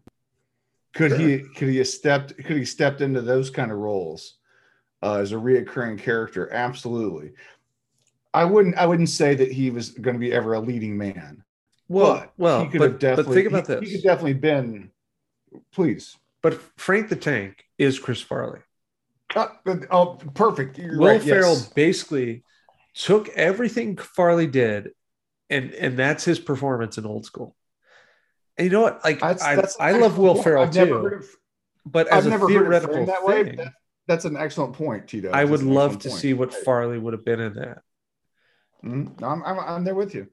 Could he? Could he have stepped? Could he stepped into those kind of roles uh, as a reoccurring character? Absolutely. I wouldn't. I wouldn't say that he was going to be ever a leading man. Well, well, he could but, have definitely. but think about he, this. He could definitely been. Please. but Frank the Tank is Chris Farley. Uh, oh, perfect. You're Will right, Ferrell yes. basically took everything Farley did, and and that's his performance in Old School. And you know what? Like That's- I, that's an I love Will point. Ferrell I've never heard too, of- but as I've a never heard it theoretical framed that way. thing, That- that's an excellent point, Tito. I would love to point. see what Farley would have been in that. No, I'm, I'm, I'm there with you.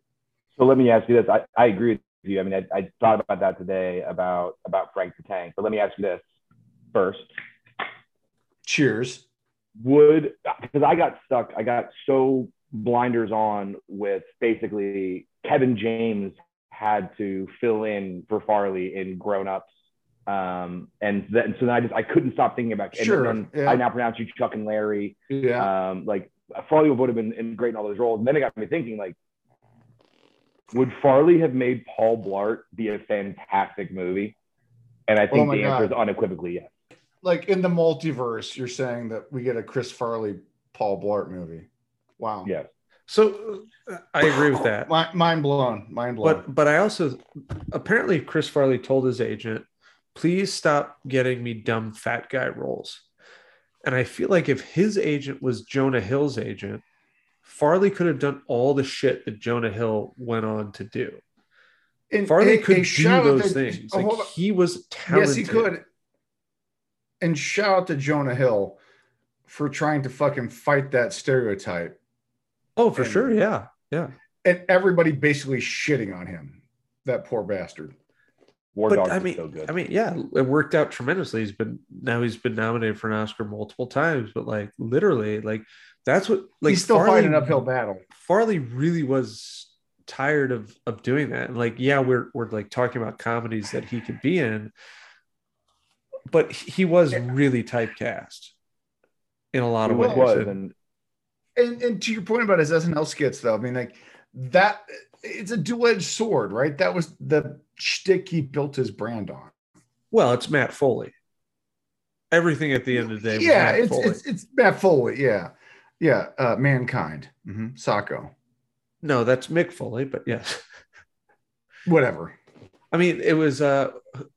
So let me ask you this. I, I agree with you. I mean, I, I thought about that today about about Frank the Tank. But let me ask you this first. Cheers. Would because I got stuck. I got so blinders on with basically Kevin James had to fill in for Farley in Grown Ups. Um, and then so then I just I couldn't stop thinking about and Sure, then yeah. I now pronounce you Chuck and Larry. Yeah. Um, like Farley would have been in great in all those roles. And then it got me thinking, like, would Farley have made Paul Blart be a fantastic movie? And I Oh think my the answer is unequivocally yes. Like in the multiverse, you're saying that we get a Chris Farley, Paul Blart movie. Wow. Yeah. So uh, I agree with that. Mind blown. Mind blown. But but I also apparently Chris Farley told his agent, please stop getting me dumb fat guy roles. And I feel like if his agent was Jonah Hill's agent, Farley could have done all the shit that Jonah Hill went on to do. And Farley a- could a do those to- things. oh, Like he was talented. Yes, he could. And shout out to Jonah Hill for trying to fucking fight that stereotype. Oh, for And- sure. Yeah. Yeah. And everybody basically shitting on him. That poor bastard. War but Dogs I mean, so good. I mean, yeah, it worked out tremendously. He's been now he's been nominated for an Oscar multiple times, but like literally, like that's what like He's still Farley- fighting an uphill battle. Farley really was tired of of doing that. And like, yeah, we're we're like talking about comedies that he could be in, but he was really typecast in a lot of ways. And- and And to your point about his SNL skits, though, I mean, like that it's a dual-edged sword, right? That was the shtick he built his brand on. well, it's Matt Foley. Everything at the end of the day, was yeah, Matt it's, it's it's Matt Foley. Yeah, yeah. Uh, mankind, mm Sacco, no, that's Mick Foley, but yes. <laughs> whatever. I mean, it was uh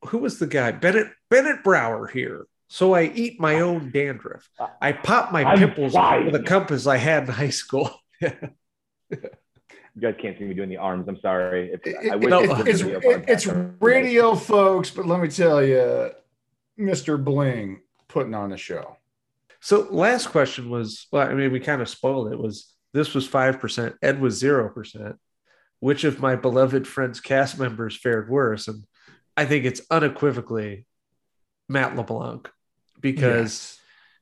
who was the guy? Bennett Bennett Brauer here. So I eat my own dandruff. I pop my I'm pimples fine. with a compass I had in high school. <laughs> you guys can't see me doing the arms. I'm sorry. It's, It- I it- wish No, it was a it's it- it's radio, folks. But let me tell you, Mister Bling putting on the show. So last question was well, I mean, we kind of spoiled it. Was this was five percent, Ed was zero percent. Which of my beloved friends cast members fared worse? And I think it's unequivocally Matt LeBlanc because Yes.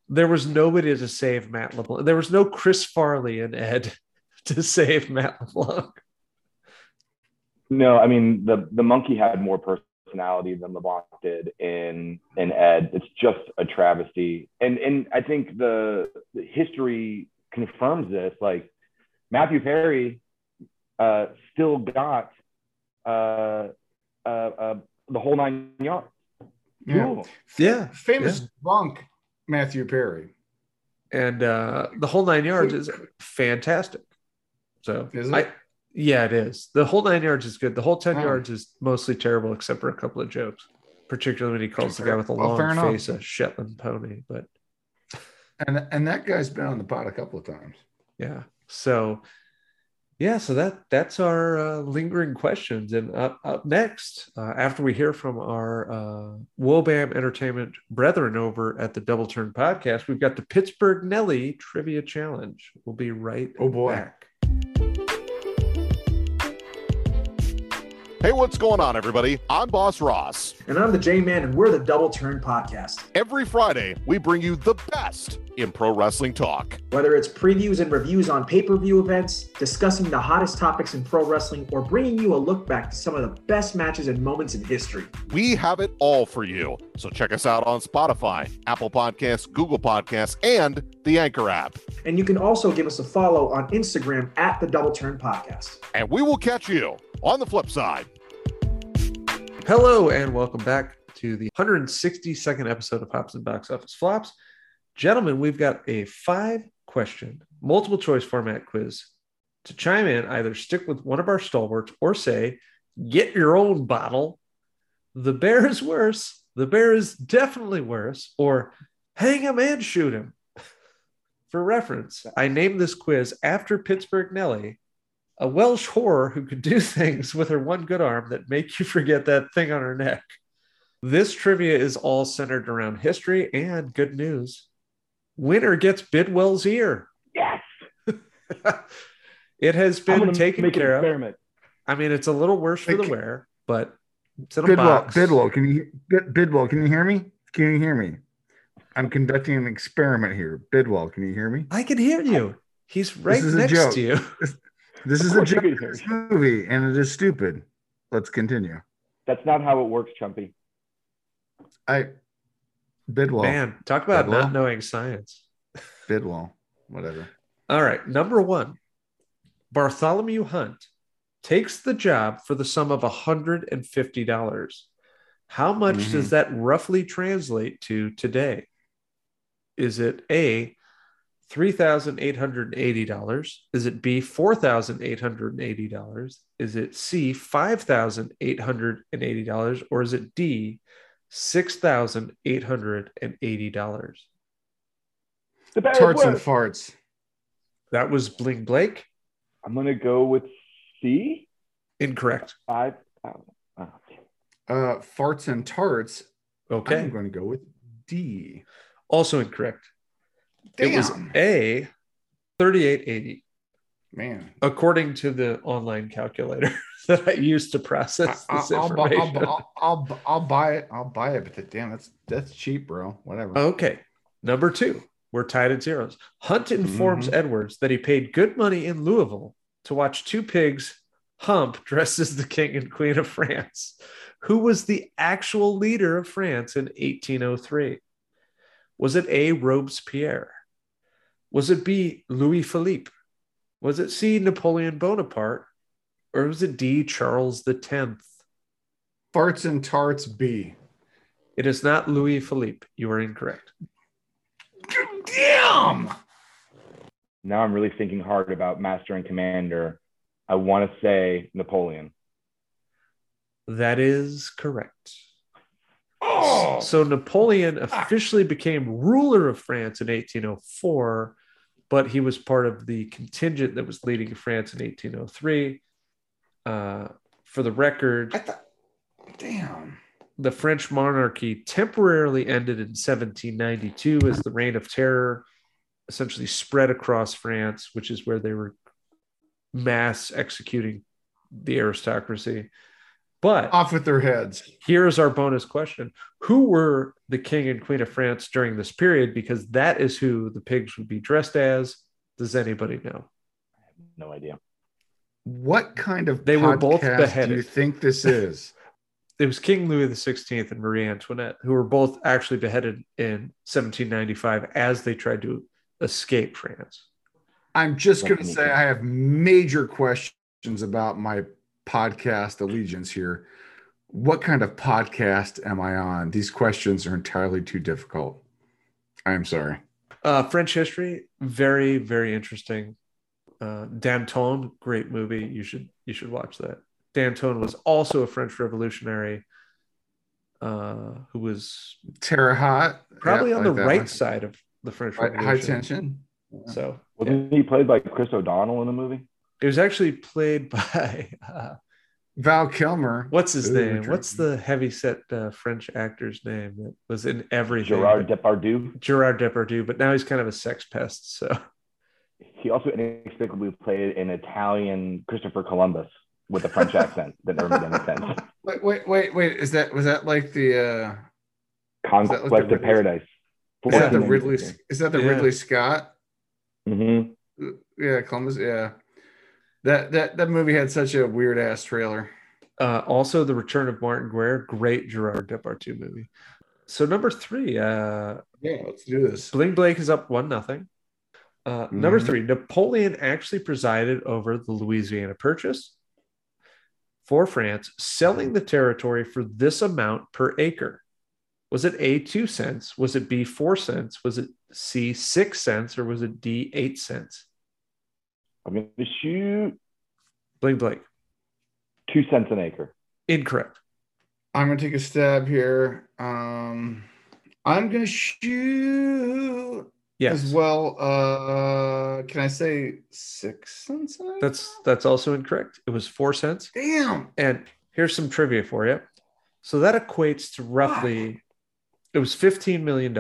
there was nobody to save Matt LeBlanc. There was no Chris Farley and Ed <laughs> to save Matt LeBlanc. No, I mean the the monkey had more personality than LeBlanc did in in Ed. It's just a travesty, and and I think the, the history confirms this. Like Matthew Perry uh, still got uh, uh, uh, the whole nine yards. Two Yeah. of them. Yeah. famous drunk Matthew Perry. And uh, the whole nine yards is fantastic. So Is it? I yeah, it is. The whole nine yards is good. The whole 10 Oh. yards is mostly terrible, except for a couple of jokes. Particularly when he calls the guy with a Well, long face a Shetland pony. But And and that guy's been on the pot a couple of times. yeah. So yeah, so that that's our uh, lingering questions. And up, up next, uh, after we hear from our uh, Wobam Entertainment brethren over at the Double Turn podcast, we've got the Pittsburgh Nellie Trivia Challenge. We'll be right Oh, boy. back. Hey, what's going on, everybody? I'm Boss Ross. And I'm the J Man, and we're the Double Turn Podcast. Every Friday, we bring you the best in pro wrestling talk. Whether it's previews and reviews on pay per view events, discussing the hottest topics in pro wrestling, or bringing you a look back to some of the best matches and moments in history. We have it all for you. So check us out on Spotify, Apple Podcasts, Google Podcasts, and the Anchor app. And you can also give us a follow on Instagram at the Double Turn Podcast. And we will catch you on the flip side. Hello and welcome back to the 162nd episode of Hops and Box Office Flops. Gentlemen, we've got a five question multiple choice format quiz to chime in, either stick with one of our stalwarts or say, get your own bottle. The bear is worse. The bear is definitely worse. Or hang him and shoot him. <laughs> For reference, I named this quiz after Pittsburgh Nellie, a Welsh whore who could do <laughs> things with her one good arm that make you forget that thing on her neck. This trivia is all centered around history and good news. Winner gets Bidwell's ear. Yes. <laughs> it has been taken make an care of. I mean, it's a little worse for the Hey, wear, but it's in a Bidwell, box. Bidwell, can you Bidwell, can you hear me? Can you hear me? I'm conducting an experiment here. Bidwell, can you hear me? I can hear you. He's right next joke. to you. <laughs> This is a joke can of hear this movie, and it is stupid. Let's continue. That's not how it works, Chumpy. I Bidwell, Man, talk about Bidwell. not knowing science. <laughs> Bidwell, whatever. All right, number one, Bartholomew Hunt takes the job for the sum of $150. How much Mhm. does that roughly translate to today? Is it A, $3,880? Is it B, $4,880? Is it C, $5,880? Or is it D, $6,880? The better Tarts and farts. That was Bling Blake. I'm gonna go with C. Incorrect. Five thousand. Oh, damn. Uh, farts and tarts. Okay. I'm going to go with D. Also incorrect. Damn. It was A, 3880, Man. according to the online calculator <laughs> that I used to process I, this buy, information. I'll, I'll, I'll, I'll buy it. I'll buy it. But that- damn, that's that's cheap, bro. Whatever. Okay. Number two, we're tied at zeros. Hunt informs Mhm. Edwards that he paid good money in Louisville to watch two pigs hump dressed as the king and queen of France. Who was the actual leader of France in 1803? Was it A. Robespierre? Was it B. Louis Philippe? Was it C. Napoleon Bonaparte? Or was it D. Charles X? Farts and tarts B. It is not Louis Philippe. You are incorrect. Damn. Now I'm really thinking hard about Master and Commander. I want to say Napoleon. That is correct. Oh. So Napoleon ah. officially became ruler of France in 1804, but he was part of the contingent that was leading France in 1803. Uh, for the record, I thought. Damn. the French monarchy temporarily ended in 1792 as the Reign of Terror essentially spread across France, which is where they were mass executing the aristocracy. But Off with their heads. here's our bonus question Who were the king and queen of France during this period? Because that is who the pigs would be dressed as. Does anybody know? I have No idea. What kind of They were both podcast beheaded. Do you think this is? <laughs> It was King Louis XVI and Marie Antoinette, who were both actually beheaded in 1795 as they tried to escape France. I'm just going to say. I have major questions about my podcast allegiance here. What kind of podcast am I on? These questions are entirely too difficult. I'm sorry. Uh, French history, very, very interesting. Uh, Danton, great movie. You should you should watch that. Danton was also a French revolutionary uh, who was Terre Haute. probably Yeah, on like the right one. side of the French Revolution. high tension. So Wasn't he played by Chris O'Donnell in the movie? It was actually played <laughs> by uh, Val Kilmer. what's his Ooh, name? What's the heavy set uh, French actor's name that was in everything? Gerard Depardieu. Gerard Depardieu, but now he's kind of a sex pest. So He also inexplicably played an Italian Christopher Columbus with a French accent that never made any sense. <laughs> Wait, wait, wait, wait. Is that was that like the uh Conquest Is that like the of Paradise. is that the Ridley is that the Yeah. Ridley Scott? ago. Yeah, Columbus. Yeah. That that that movie had such a weird ass trailer. uh, also the Return of Martin Guerre, great Gerard Depardieu movie. So number three, uh, Yeah, let's do this. Bling Blake is up one nothing. Uh, Number Mhm. three, Napoleon actually presided over the Louisiana Purchase for France, selling the territory for this amount per acre. Was it A, two cents? Was it B, four cents? Was it C, six cents? Or was it D, eight cents? I'm going to shoot Bling Blake. two cents an acre. Incorrect. I'm gonna take a stab here. Um I'm gonna shoot Yes. as well. Uh can I say six cents? an acre? That's that's also incorrect. It was four cents. damn. And here's some trivia for you. So that equates to roughly, it was $15 million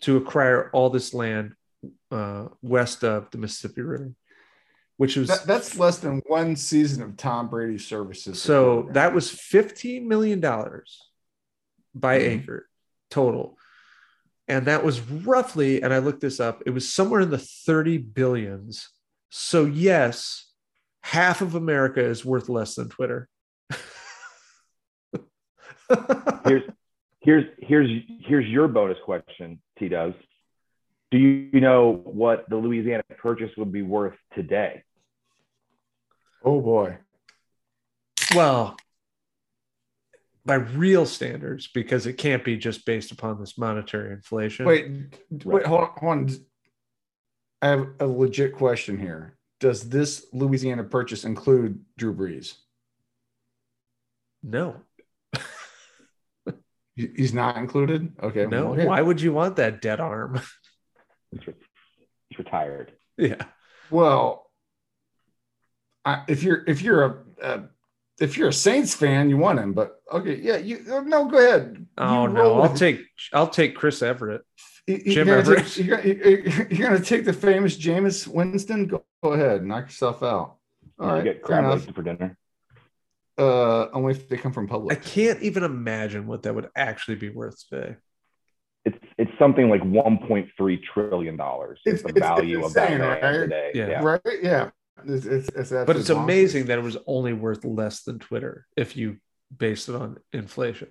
to acquire all this land uh, west of the Mississippi River, which was That, that's less than one season of Tom Brady's services. so that was $15 million by Mhm. acre total. And that was roughly, and I looked this up, it was somewhere in the 30 billions. So, yes, half of America is worth less than Twitter. <laughs> Here's here's here's here's your bonus question, T does. Do you know what the Louisiana purchase would be worth today? Oh boy. Well, by real standards, because it can't be just based upon this monetary inflation. Wait, wait, hold on, hold on. I have a legit question here. Does this Louisiana purchase include Drew Brees? no, He's not included. Okay. no. well, yeah. Why would you want that dead arm? He's, re- he's retired. yeah. Well, I, if you're if you're a, a if you're a Saints fan, you want him. But okay, yeah, you no, go ahead. Oh You no, I'll take I'll take Chris Everett. You- you- Jim you're, gonna Everett. take, you're, gonna, you're, you're gonna take the famous Jameis Winston. Go, go ahead, knock yourself out. All You right, get fair crab enough. legs for dinner. Uh, only if they come from public. I can't even imagine what that would actually be worth today. It's it's something like 1.3 trillion dollars. Is the it's- it's value of that right? today. Yeah. Yeah. Right? Yeah. It's, it's, it's But it's absolutely amazing that it was only worth less than Twitter if you base it on inflation.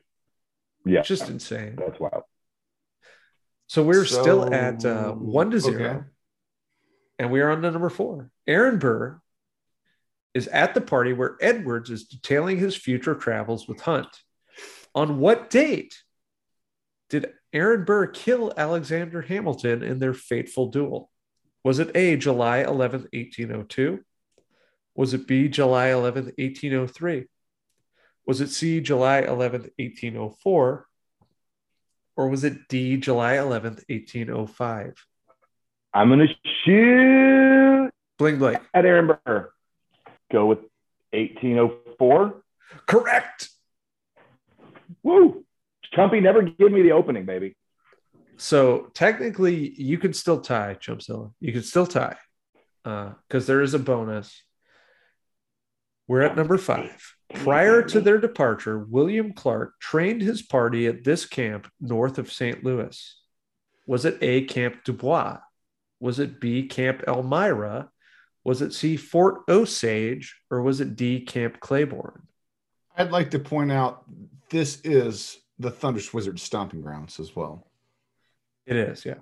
Yeah. It's just insane. That's wild. So we're still at uh, one to zero, okay. and we are on to number four. Aaron Burr is at the party where Edwards is detailing his future travels with Hunt. On what date did Aaron Burr kill Alexander Hamilton in their fateful duel? Was it A, July 11th, 1802? Was it B, July 11th, 1803? Was it C, July 11th, 1804? Or was it D, July 11th, 1805? I'm gonna shoot Bling Blake. at Aaron Burr. Go with 1804. Correct. Woo! Chumpy never gave me the opening, baby. So technically, you could still tie, Chumpzilla. You could still tie uh, because there is a bonus. We're at number five. Prior to their departure, William Clark trained his party at this camp north of St. Louis. Was it A, Camp Dubois? Was it B, Camp Elmira? Was it C, Fort Osage? Or was it D, Camp Claiborne? I'd like to point out this is the Thunderous Wizard stomping grounds as well, It is, yeah.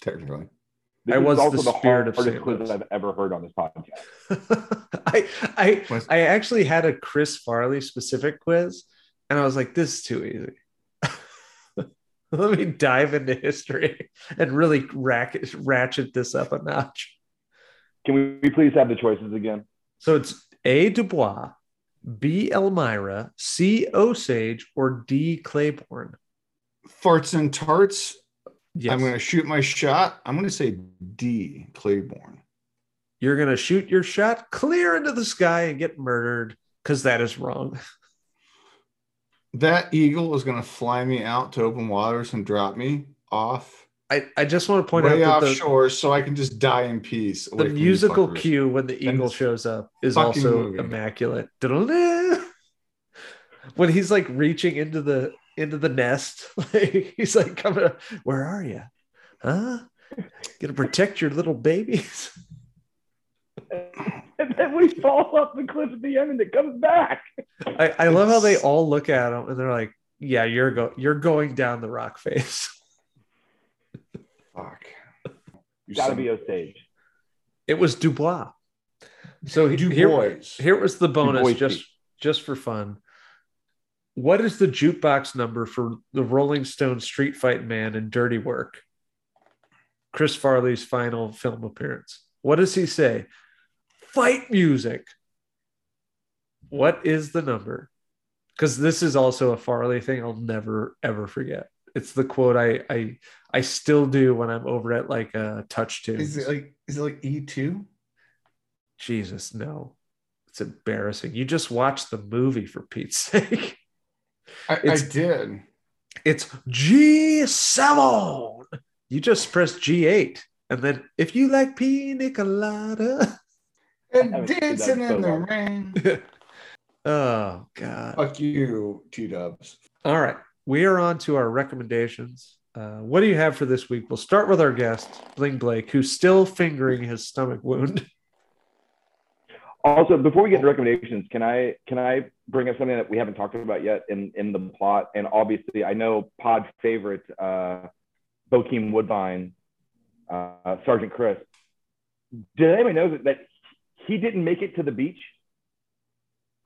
technically. This I was also the the spirit of hardest St. quiz Louis. I've ever heard on this podcast. <laughs> I I I actually had a Chris Farley specific quiz, and I was like, "This is too easy." <laughs> Let me dive into history and really rack, ratchet this up a notch. Can we please have the choices again? So it's A. Dubois, B. Elmira, C. Osage, or D. Claiborne. Farts and tarts. Yes. I'm going to shoot my shot. I'm going to say D, Claiborne. You're gonna shoot your shot clear into the sky and get murdered because that is wrong. That eagle is going to fly me out to open waters and drop me off I, I just want to point way out that the, offshore so I can just die in peace. the musical cue when the eagle shows up is also movie. immaculate. <laughs> When he's like reaching into the into the nest, <laughs> like he's like coming up, where are you? Huh? Gonna protect your little babies? <laughs> And then we fall off the cliff at the end and it comes back. I, I love how they all look at him and they're like, Yeah, you're go you're going down the rock face. Fuck. You Gotta be Osage. It was Dubois. So <laughs> he- here, Here was the bonus just just for fun. What is the jukebox number for the Rolling Stone Street Fight Man and Dirty Work? Chris Farley's final film appearance. What does he say? Fight music. What is the number? Because this is also a Farley thing I'll never ever forget. It's the quote I I I still do when I'm over at like a TouchTunes. Is it like is it like E2? Jesus, no. It's embarrassing. You just watched the movie for Pete's <laughs> sake. I, I did. It's G7. You just press G8. And then if you like pina colada. And haven't seen that dancing in so the rain. <laughs> oh, God. Fuck you, T Dubs. All right. We are on to our recommendations. Uh, what do you have for this week? We'll start with our guest, Bling Blake, who's still fingering his stomach wound. <laughs> Also, before we get to recommendations, can I can I bring up something that we haven't talked about yet in in the plot? And obviously, I know Pod favorite uh, Bokeem Woodbine, uh, Sergeant Chris. Did anybody know that, that he didn't make it to the beach?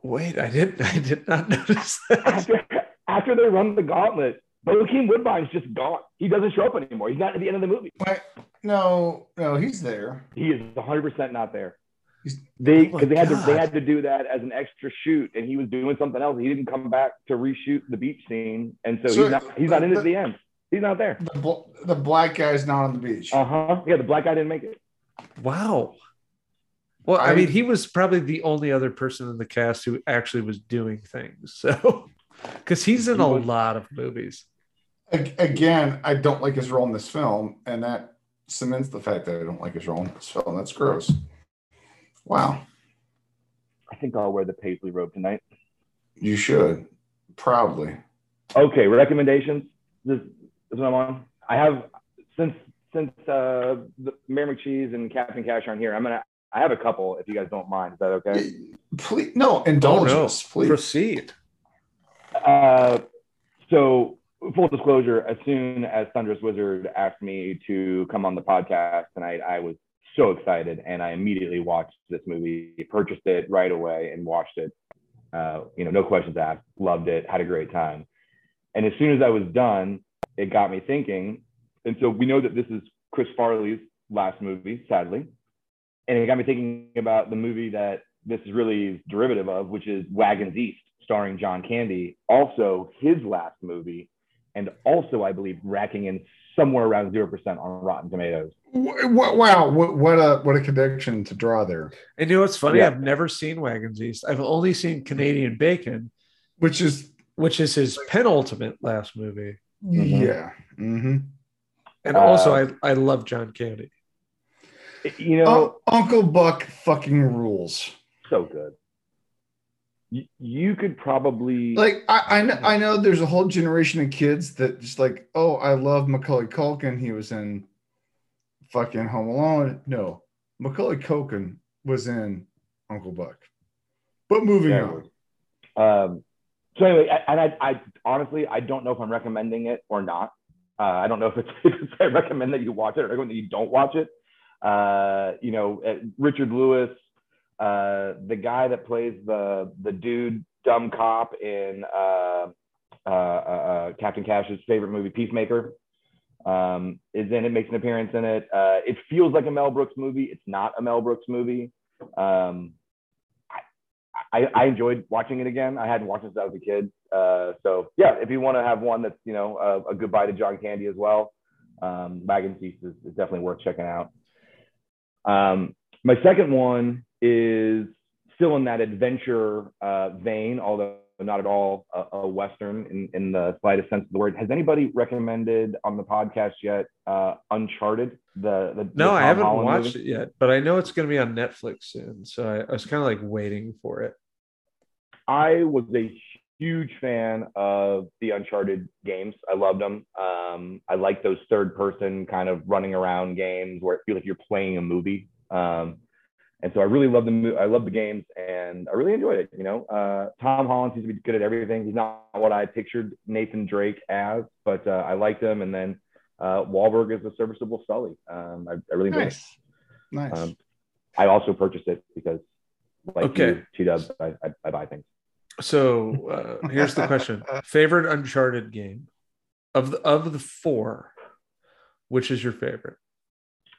Wait, I didn't. <laughs> I did not notice that. After, <laughs> after they run the gauntlet, Bokeem Woodbine's just gone. He doesn't show up anymore. He's not at the end of the movie. Wait, no, no, he's there. He is 100 percent not there. He's- They Oh because they had to they had to do that as an extra shoot, and he was doing something else. He didn't come back to reshoot the beach scene, and so, So, he's not he's not in the- at the end. He's not there. The, bl- the black guy's not on the beach. Uh huh. Yeah, the black guy didn't make it. Wow. Well, I, I- mean, he was probably the only other person in the cast who actually was doing things. <laughs> So, because he's in He a was- lot of movies. Again, I don't like his role in this film, and that cements the fact that I don't like his role in this film. That's gross. Wow, I think I'll wear the paisley robe tonight. you should proudly. Okay, recommendations. This, this is what I'm on. I have since since uh, the Mayor McCheese and Captain Cash aren't here. I'm gonna. I have a couple. If you guys don't mind, is that okay? Please, no, Oh, indulge no. us, please. Proceed. Uh, so full disclosure, as soon as Thunderous Wizard asked me to come on the podcast tonight, I was so excited and I immediately watched this movie, purchased it right away and watched it. Uh, you know, no questions asked, loved it, had a great time. And as soon as I was done, it got me thinking. And so we know that this is Chris Farley's last movie, sadly. And it got me thinking about the movie that this is really derivative of, which is Wagons East, starring John Candy, also his last movie, and also, I believe, racking in somewhere around 0% on Rotten Tomatoes. Wh- wh- Wow, what, what a what a connection to draw there. And you know what's funny? Yeah. I've never seen Wagons East. I've only seen Canadian Bacon, Which is which is his penultimate last movie. Mhm. yeah. hmm And also, Uh, I, I love John Candy. You know, Uncle Buck fucking rules. so good. You, you could probably Like I, I know I know there's a whole generation of kids that just like, oh, I love Macaulay Culkin. He was in fucking Home Alone. No, Macaulay Culkin was in Uncle Buck. But moving Yeah, on. Um, so anyway, I- and I, I honestly, I don't know if I'm recommending it or not. Uh, I don't know if it's, <laughs> if it's I recommend that you watch it or recommend that you don't watch it. Uh, you know, uh, Richard Lewis, uh, the guy that plays the the dude dumb cop in uh, uh, uh, Captain Cash's favorite movie, Peacemaker, um, is in it, makes an appearance in it. Uh, it feels like a Mel Brooks movie. It's not a Mel Brooks movie. Um, I, I enjoyed watching it again. I hadn't watched it since I was a kid. Uh, so yeah, if you want to have one that's you know a, a goodbye to John Candy as well, um, Wagon is, is definitely worth checking out. Um, my second one is still in that adventure uh, vein, although not at all a, a western in, in the slightest sense of the word. Has anybody recommended on the podcast yet uh, Uncharted? The, the No, the I haven't Holland watched movie? it yet, but I know it's going to be on Netflix soon. So I, I was kind of like waiting for it. I was a huge fan of the Uncharted games. I loved them. Um, I like those third person kind of running around games where it feels like you're playing a movie. Um, and so I really love the mo- I love the games and I really enjoyed it. You know, uh, Tom Holland seems to be good at everything. He's not what I pictured Nathan Drake as, but uh, I liked him. And then uh, Wahlberg is a serviceable Sully. Um, I, I really enjoyed it. Nice. Nice. Um, I also purchased it because, like Okay. you, T-Dubs, I, I, I buy things. So uh, here's the question: <laughs> favorite Uncharted game of the of the four, which is your favorite?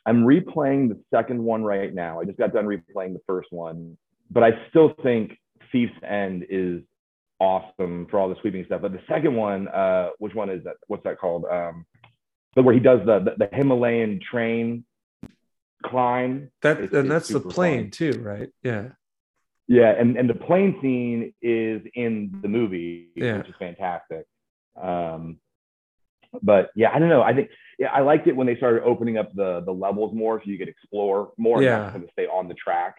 I'm replaying the second one right now. I just got done replaying the first one, but I still think Thief's End is awesome for all the sweeping stuff. But the second one, uh, which one is that? What's that called? Um, but where he does the the, the Himalayan train climb. That It's- and it's that's the plane fun. too, right? Yeah. Yeah, and and the plane scene is in the movie, Yeah. which is fantastic. Um, but yeah, I don't know. I think yeah, I liked it when they started opening up the the levels more, so you could explore more. Yeah. of stay on the track.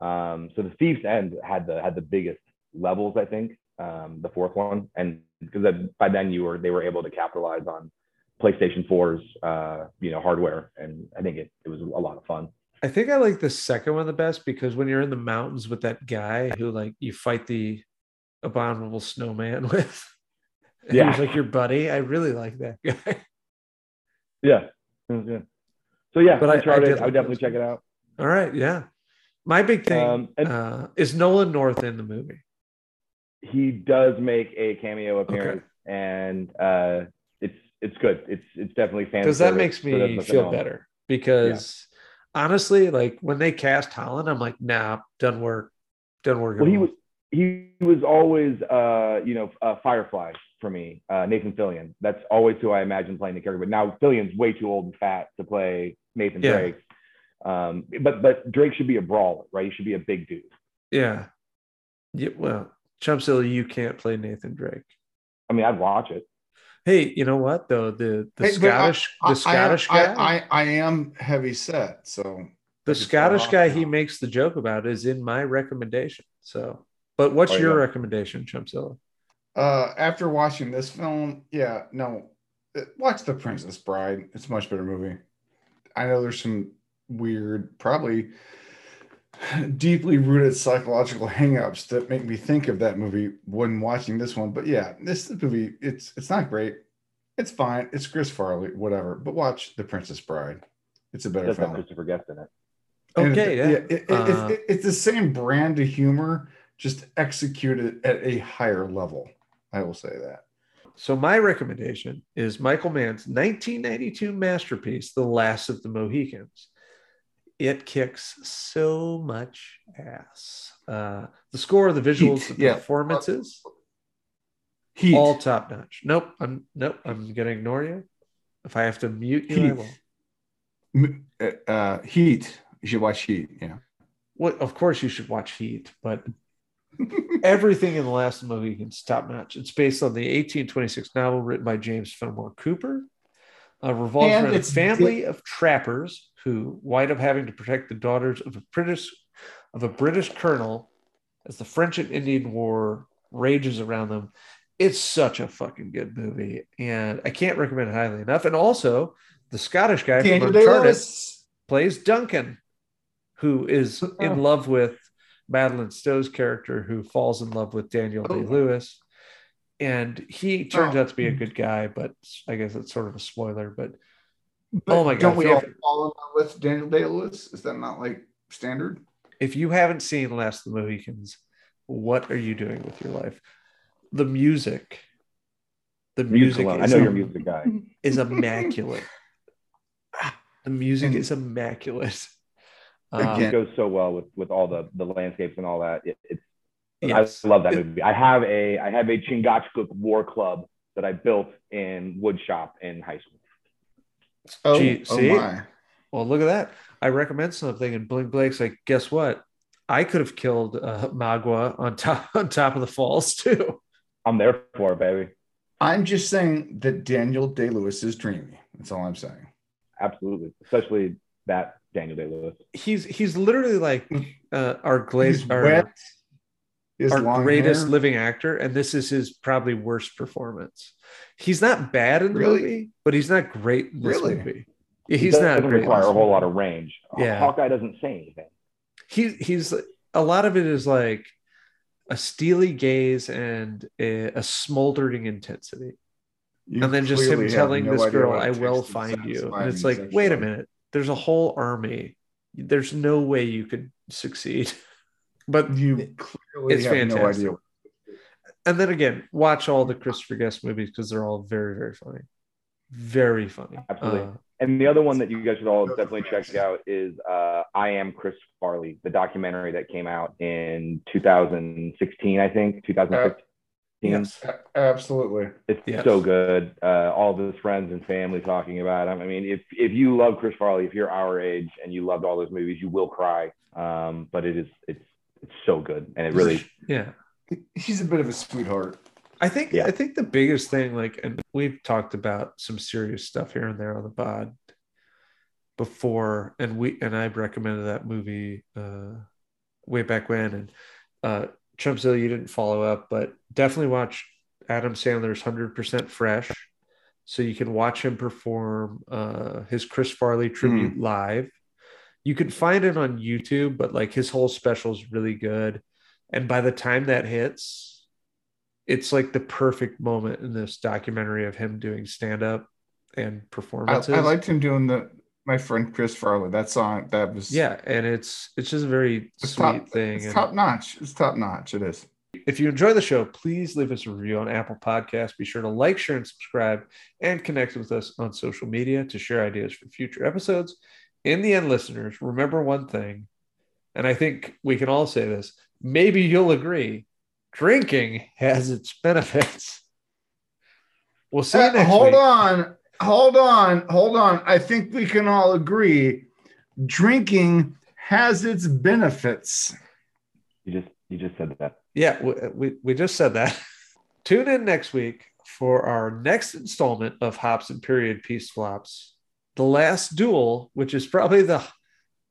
Um, so the Thief's End had the had the biggest levels, I think, um, the fourth one, and because by then you were they were able to capitalize on PlayStation 4's uh, you know hardware, and I think it it was a lot of fun. I think I like the second one the best because when you're in the mountains with that guy who like you fight the abominable snowman <laughs> with, Yeah. he's like your buddy. I really like that guy. <laughs> Yeah, it. So yeah, But I- I I, like would definitely check it out. All right, yeah. My big thing Um, and- uh, is Nolan North in the movie. he does make a cameo appearance, and uh, it's it's good. It's it's definitely fan because that makes me feel better. Because honestly, like when they cast Holland, I'm like, nah, doesn't work. Doesn't work. Well, he was he was always uh, you know uh, Firefly for me, uh, Nathan Fillion. That's always who I imagine playing the character. But now Fillion's way too old and fat to play Nathan Yeah. Drake. Um, but but Drake should be a brawler, right? He should be a big dude. Yeah. Yeah. Well, Chumpzilla, you can't play Nathan Drake. I mean, I'd watch it. Hey, you know what though? The the Hey, but I- Scottish I- the Scottish I, guy I, I, I am heavy set, so the Scottish guy now. he makes the joke about is in my recommendation. So, but what's Oh, your yeah. recommendation, Chumpzilla? Uh, after watching this film, yeah, no, uh, watch The Princess Bride. It's a much better movie. I know there's some weird, probably deeply rooted psychological hangups that make me think of that movie when watching this one. But yeah, this movie, it's it's not great. It's fine. It's Chris Farley, whatever. But watch The Princess Bride. It's a better Does film. Christopher Guest in it. And Okay, it- yeah. it- it- Uh, it- it's the same brand of humor, just execute it at a higher level. I will say that. So my recommendation is Michael Mann's 1992 masterpiece, The Last of the Mohicans. It kicks so much ass. Uh, the score, the visuals, Heat, the yeah. performances, Heat. all top notch. Nope, I'm nope. I'm gonna ignore you. If I have to mute you, I Heat. will. Uh, uh, Heat. You should watch Heat. Yeah. Well, of course you should watch Heat, but everything in the last movie Mohicans top notch. It's based on the 1826 novel written by James Fenimore Cooper. Uh, revolves And around a family of trappers who wind up having to protect the daughters of a British of a British colonel as the French and Indian War rages around them. It's such a fucking good movie, and I can't recommend it highly enough. And also, the Scottish guy Daniel from Uncharted plays Duncan, who is in love with Madeleine Stowe's character, who falls in love with Daniel Day Oh. Lewis. And he turns Oh. out to be a good guy, but I guess it's sort of a spoiler. But But Oh my God, Don't we all have- fall in love with Daniel Day Lewis? Is that not like standard? if you haven't seen Last of the Mohicans, what are you doing with your life? The music, the Music music, alone. I is, know you're a music guy. is immaculate. <laughs> the music is immaculate. Again, Um, It goes so well with with all the the landscapes and all that. It, it's yes. I love that movie. I have a I have a Chingachgook war club that I built in wood shop in high school. Oh, Gee, oh my. Well, look at that. I recommend something, and Blink Blake's like, guess what? I could have killed uh, Magua on top <laughs> on top of the falls too. I'm there for it, baby. I'm just saying that Daniel Day Lewis is dreamy. That's all I'm saying. Absolutely, especially that Daniel Day Lewis. He's he's literally like uh, our glazed our, wet. Our greatest hair. living actor, and this is his probably worst performance. He's not bad in the Really? movie, but he's not great in this Really? movie. Yeah, He He's not doesn't great. require a whole lot of range. Yeah. Hawkeye doesn't say anything. he he's a lot of it is like a steely gaze and a, a smoldering intensity You and then just him telling no this girl i will find you and it's me like wait a minute there's a whole army there's no way you could succeed <laughs> but You clearly It's have no fantastic. idea. and then again watch all the christopher guest movies because they're all very very funny very funny Absolutely. Uh, And the other one that you guys should all definitely check out is uh, I Am Chris Farley, the documentary that came out in 2016, I think, 2015. Yes Absolutely. It's Yes. so good. Uh, all of his friends and family talking about him. I mean, if if you love Chris Farley, if you're our age and you loved all those movies, you will cry. Um, but it is it's it's so good, and it really <laughs> yeah He's a bit of a sweetheart. I think Yeah. I think the biggest thing, like, and we've talked about some serious stuff here and there on the pod before, and we and I've recommended that movie uh, way back when, and uh, Chumpzilla, you didn't follow up, but definitely watch Adam Sandler's Hundred Percent Fresh, so you can watch him perform uh, his Chris Farley tribute live. You can find it on YouTube, but like his whole special is really good, and by the time that hits it's like the perfect moment in this documentary of him doing stand up and I, performances. I liked him doing the my friend Chris Farley. That song that was yeah, and it's it's just a very sweet top, thing. It's and top notch. It's top notch. It is. If you enjoy the show, please leave us a review on Apple Podcasts. Be sure to like, share, and subscribe, and connect with us on social media to share ideas for future episodes. In the end, listeners, remember one thing, and I think we can all say this. Maybe you'll agree: drinking <laughs> has its benefits. We'll see you Uh, next hold week. on, hold on, hold on. I think we can all agree drinking has its benefits. You just you just said that. Yeah, we, we, we just said that. <laughs> Tune in next week for our next installment of Hops and Period Piece Flops, The Last Duel, which is probably the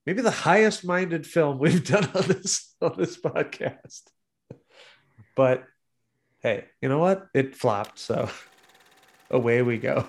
maybe the highest minded film we've <laughs> done on this on this podcast. But hey, you know what? It flopped, so <laughs> away we go.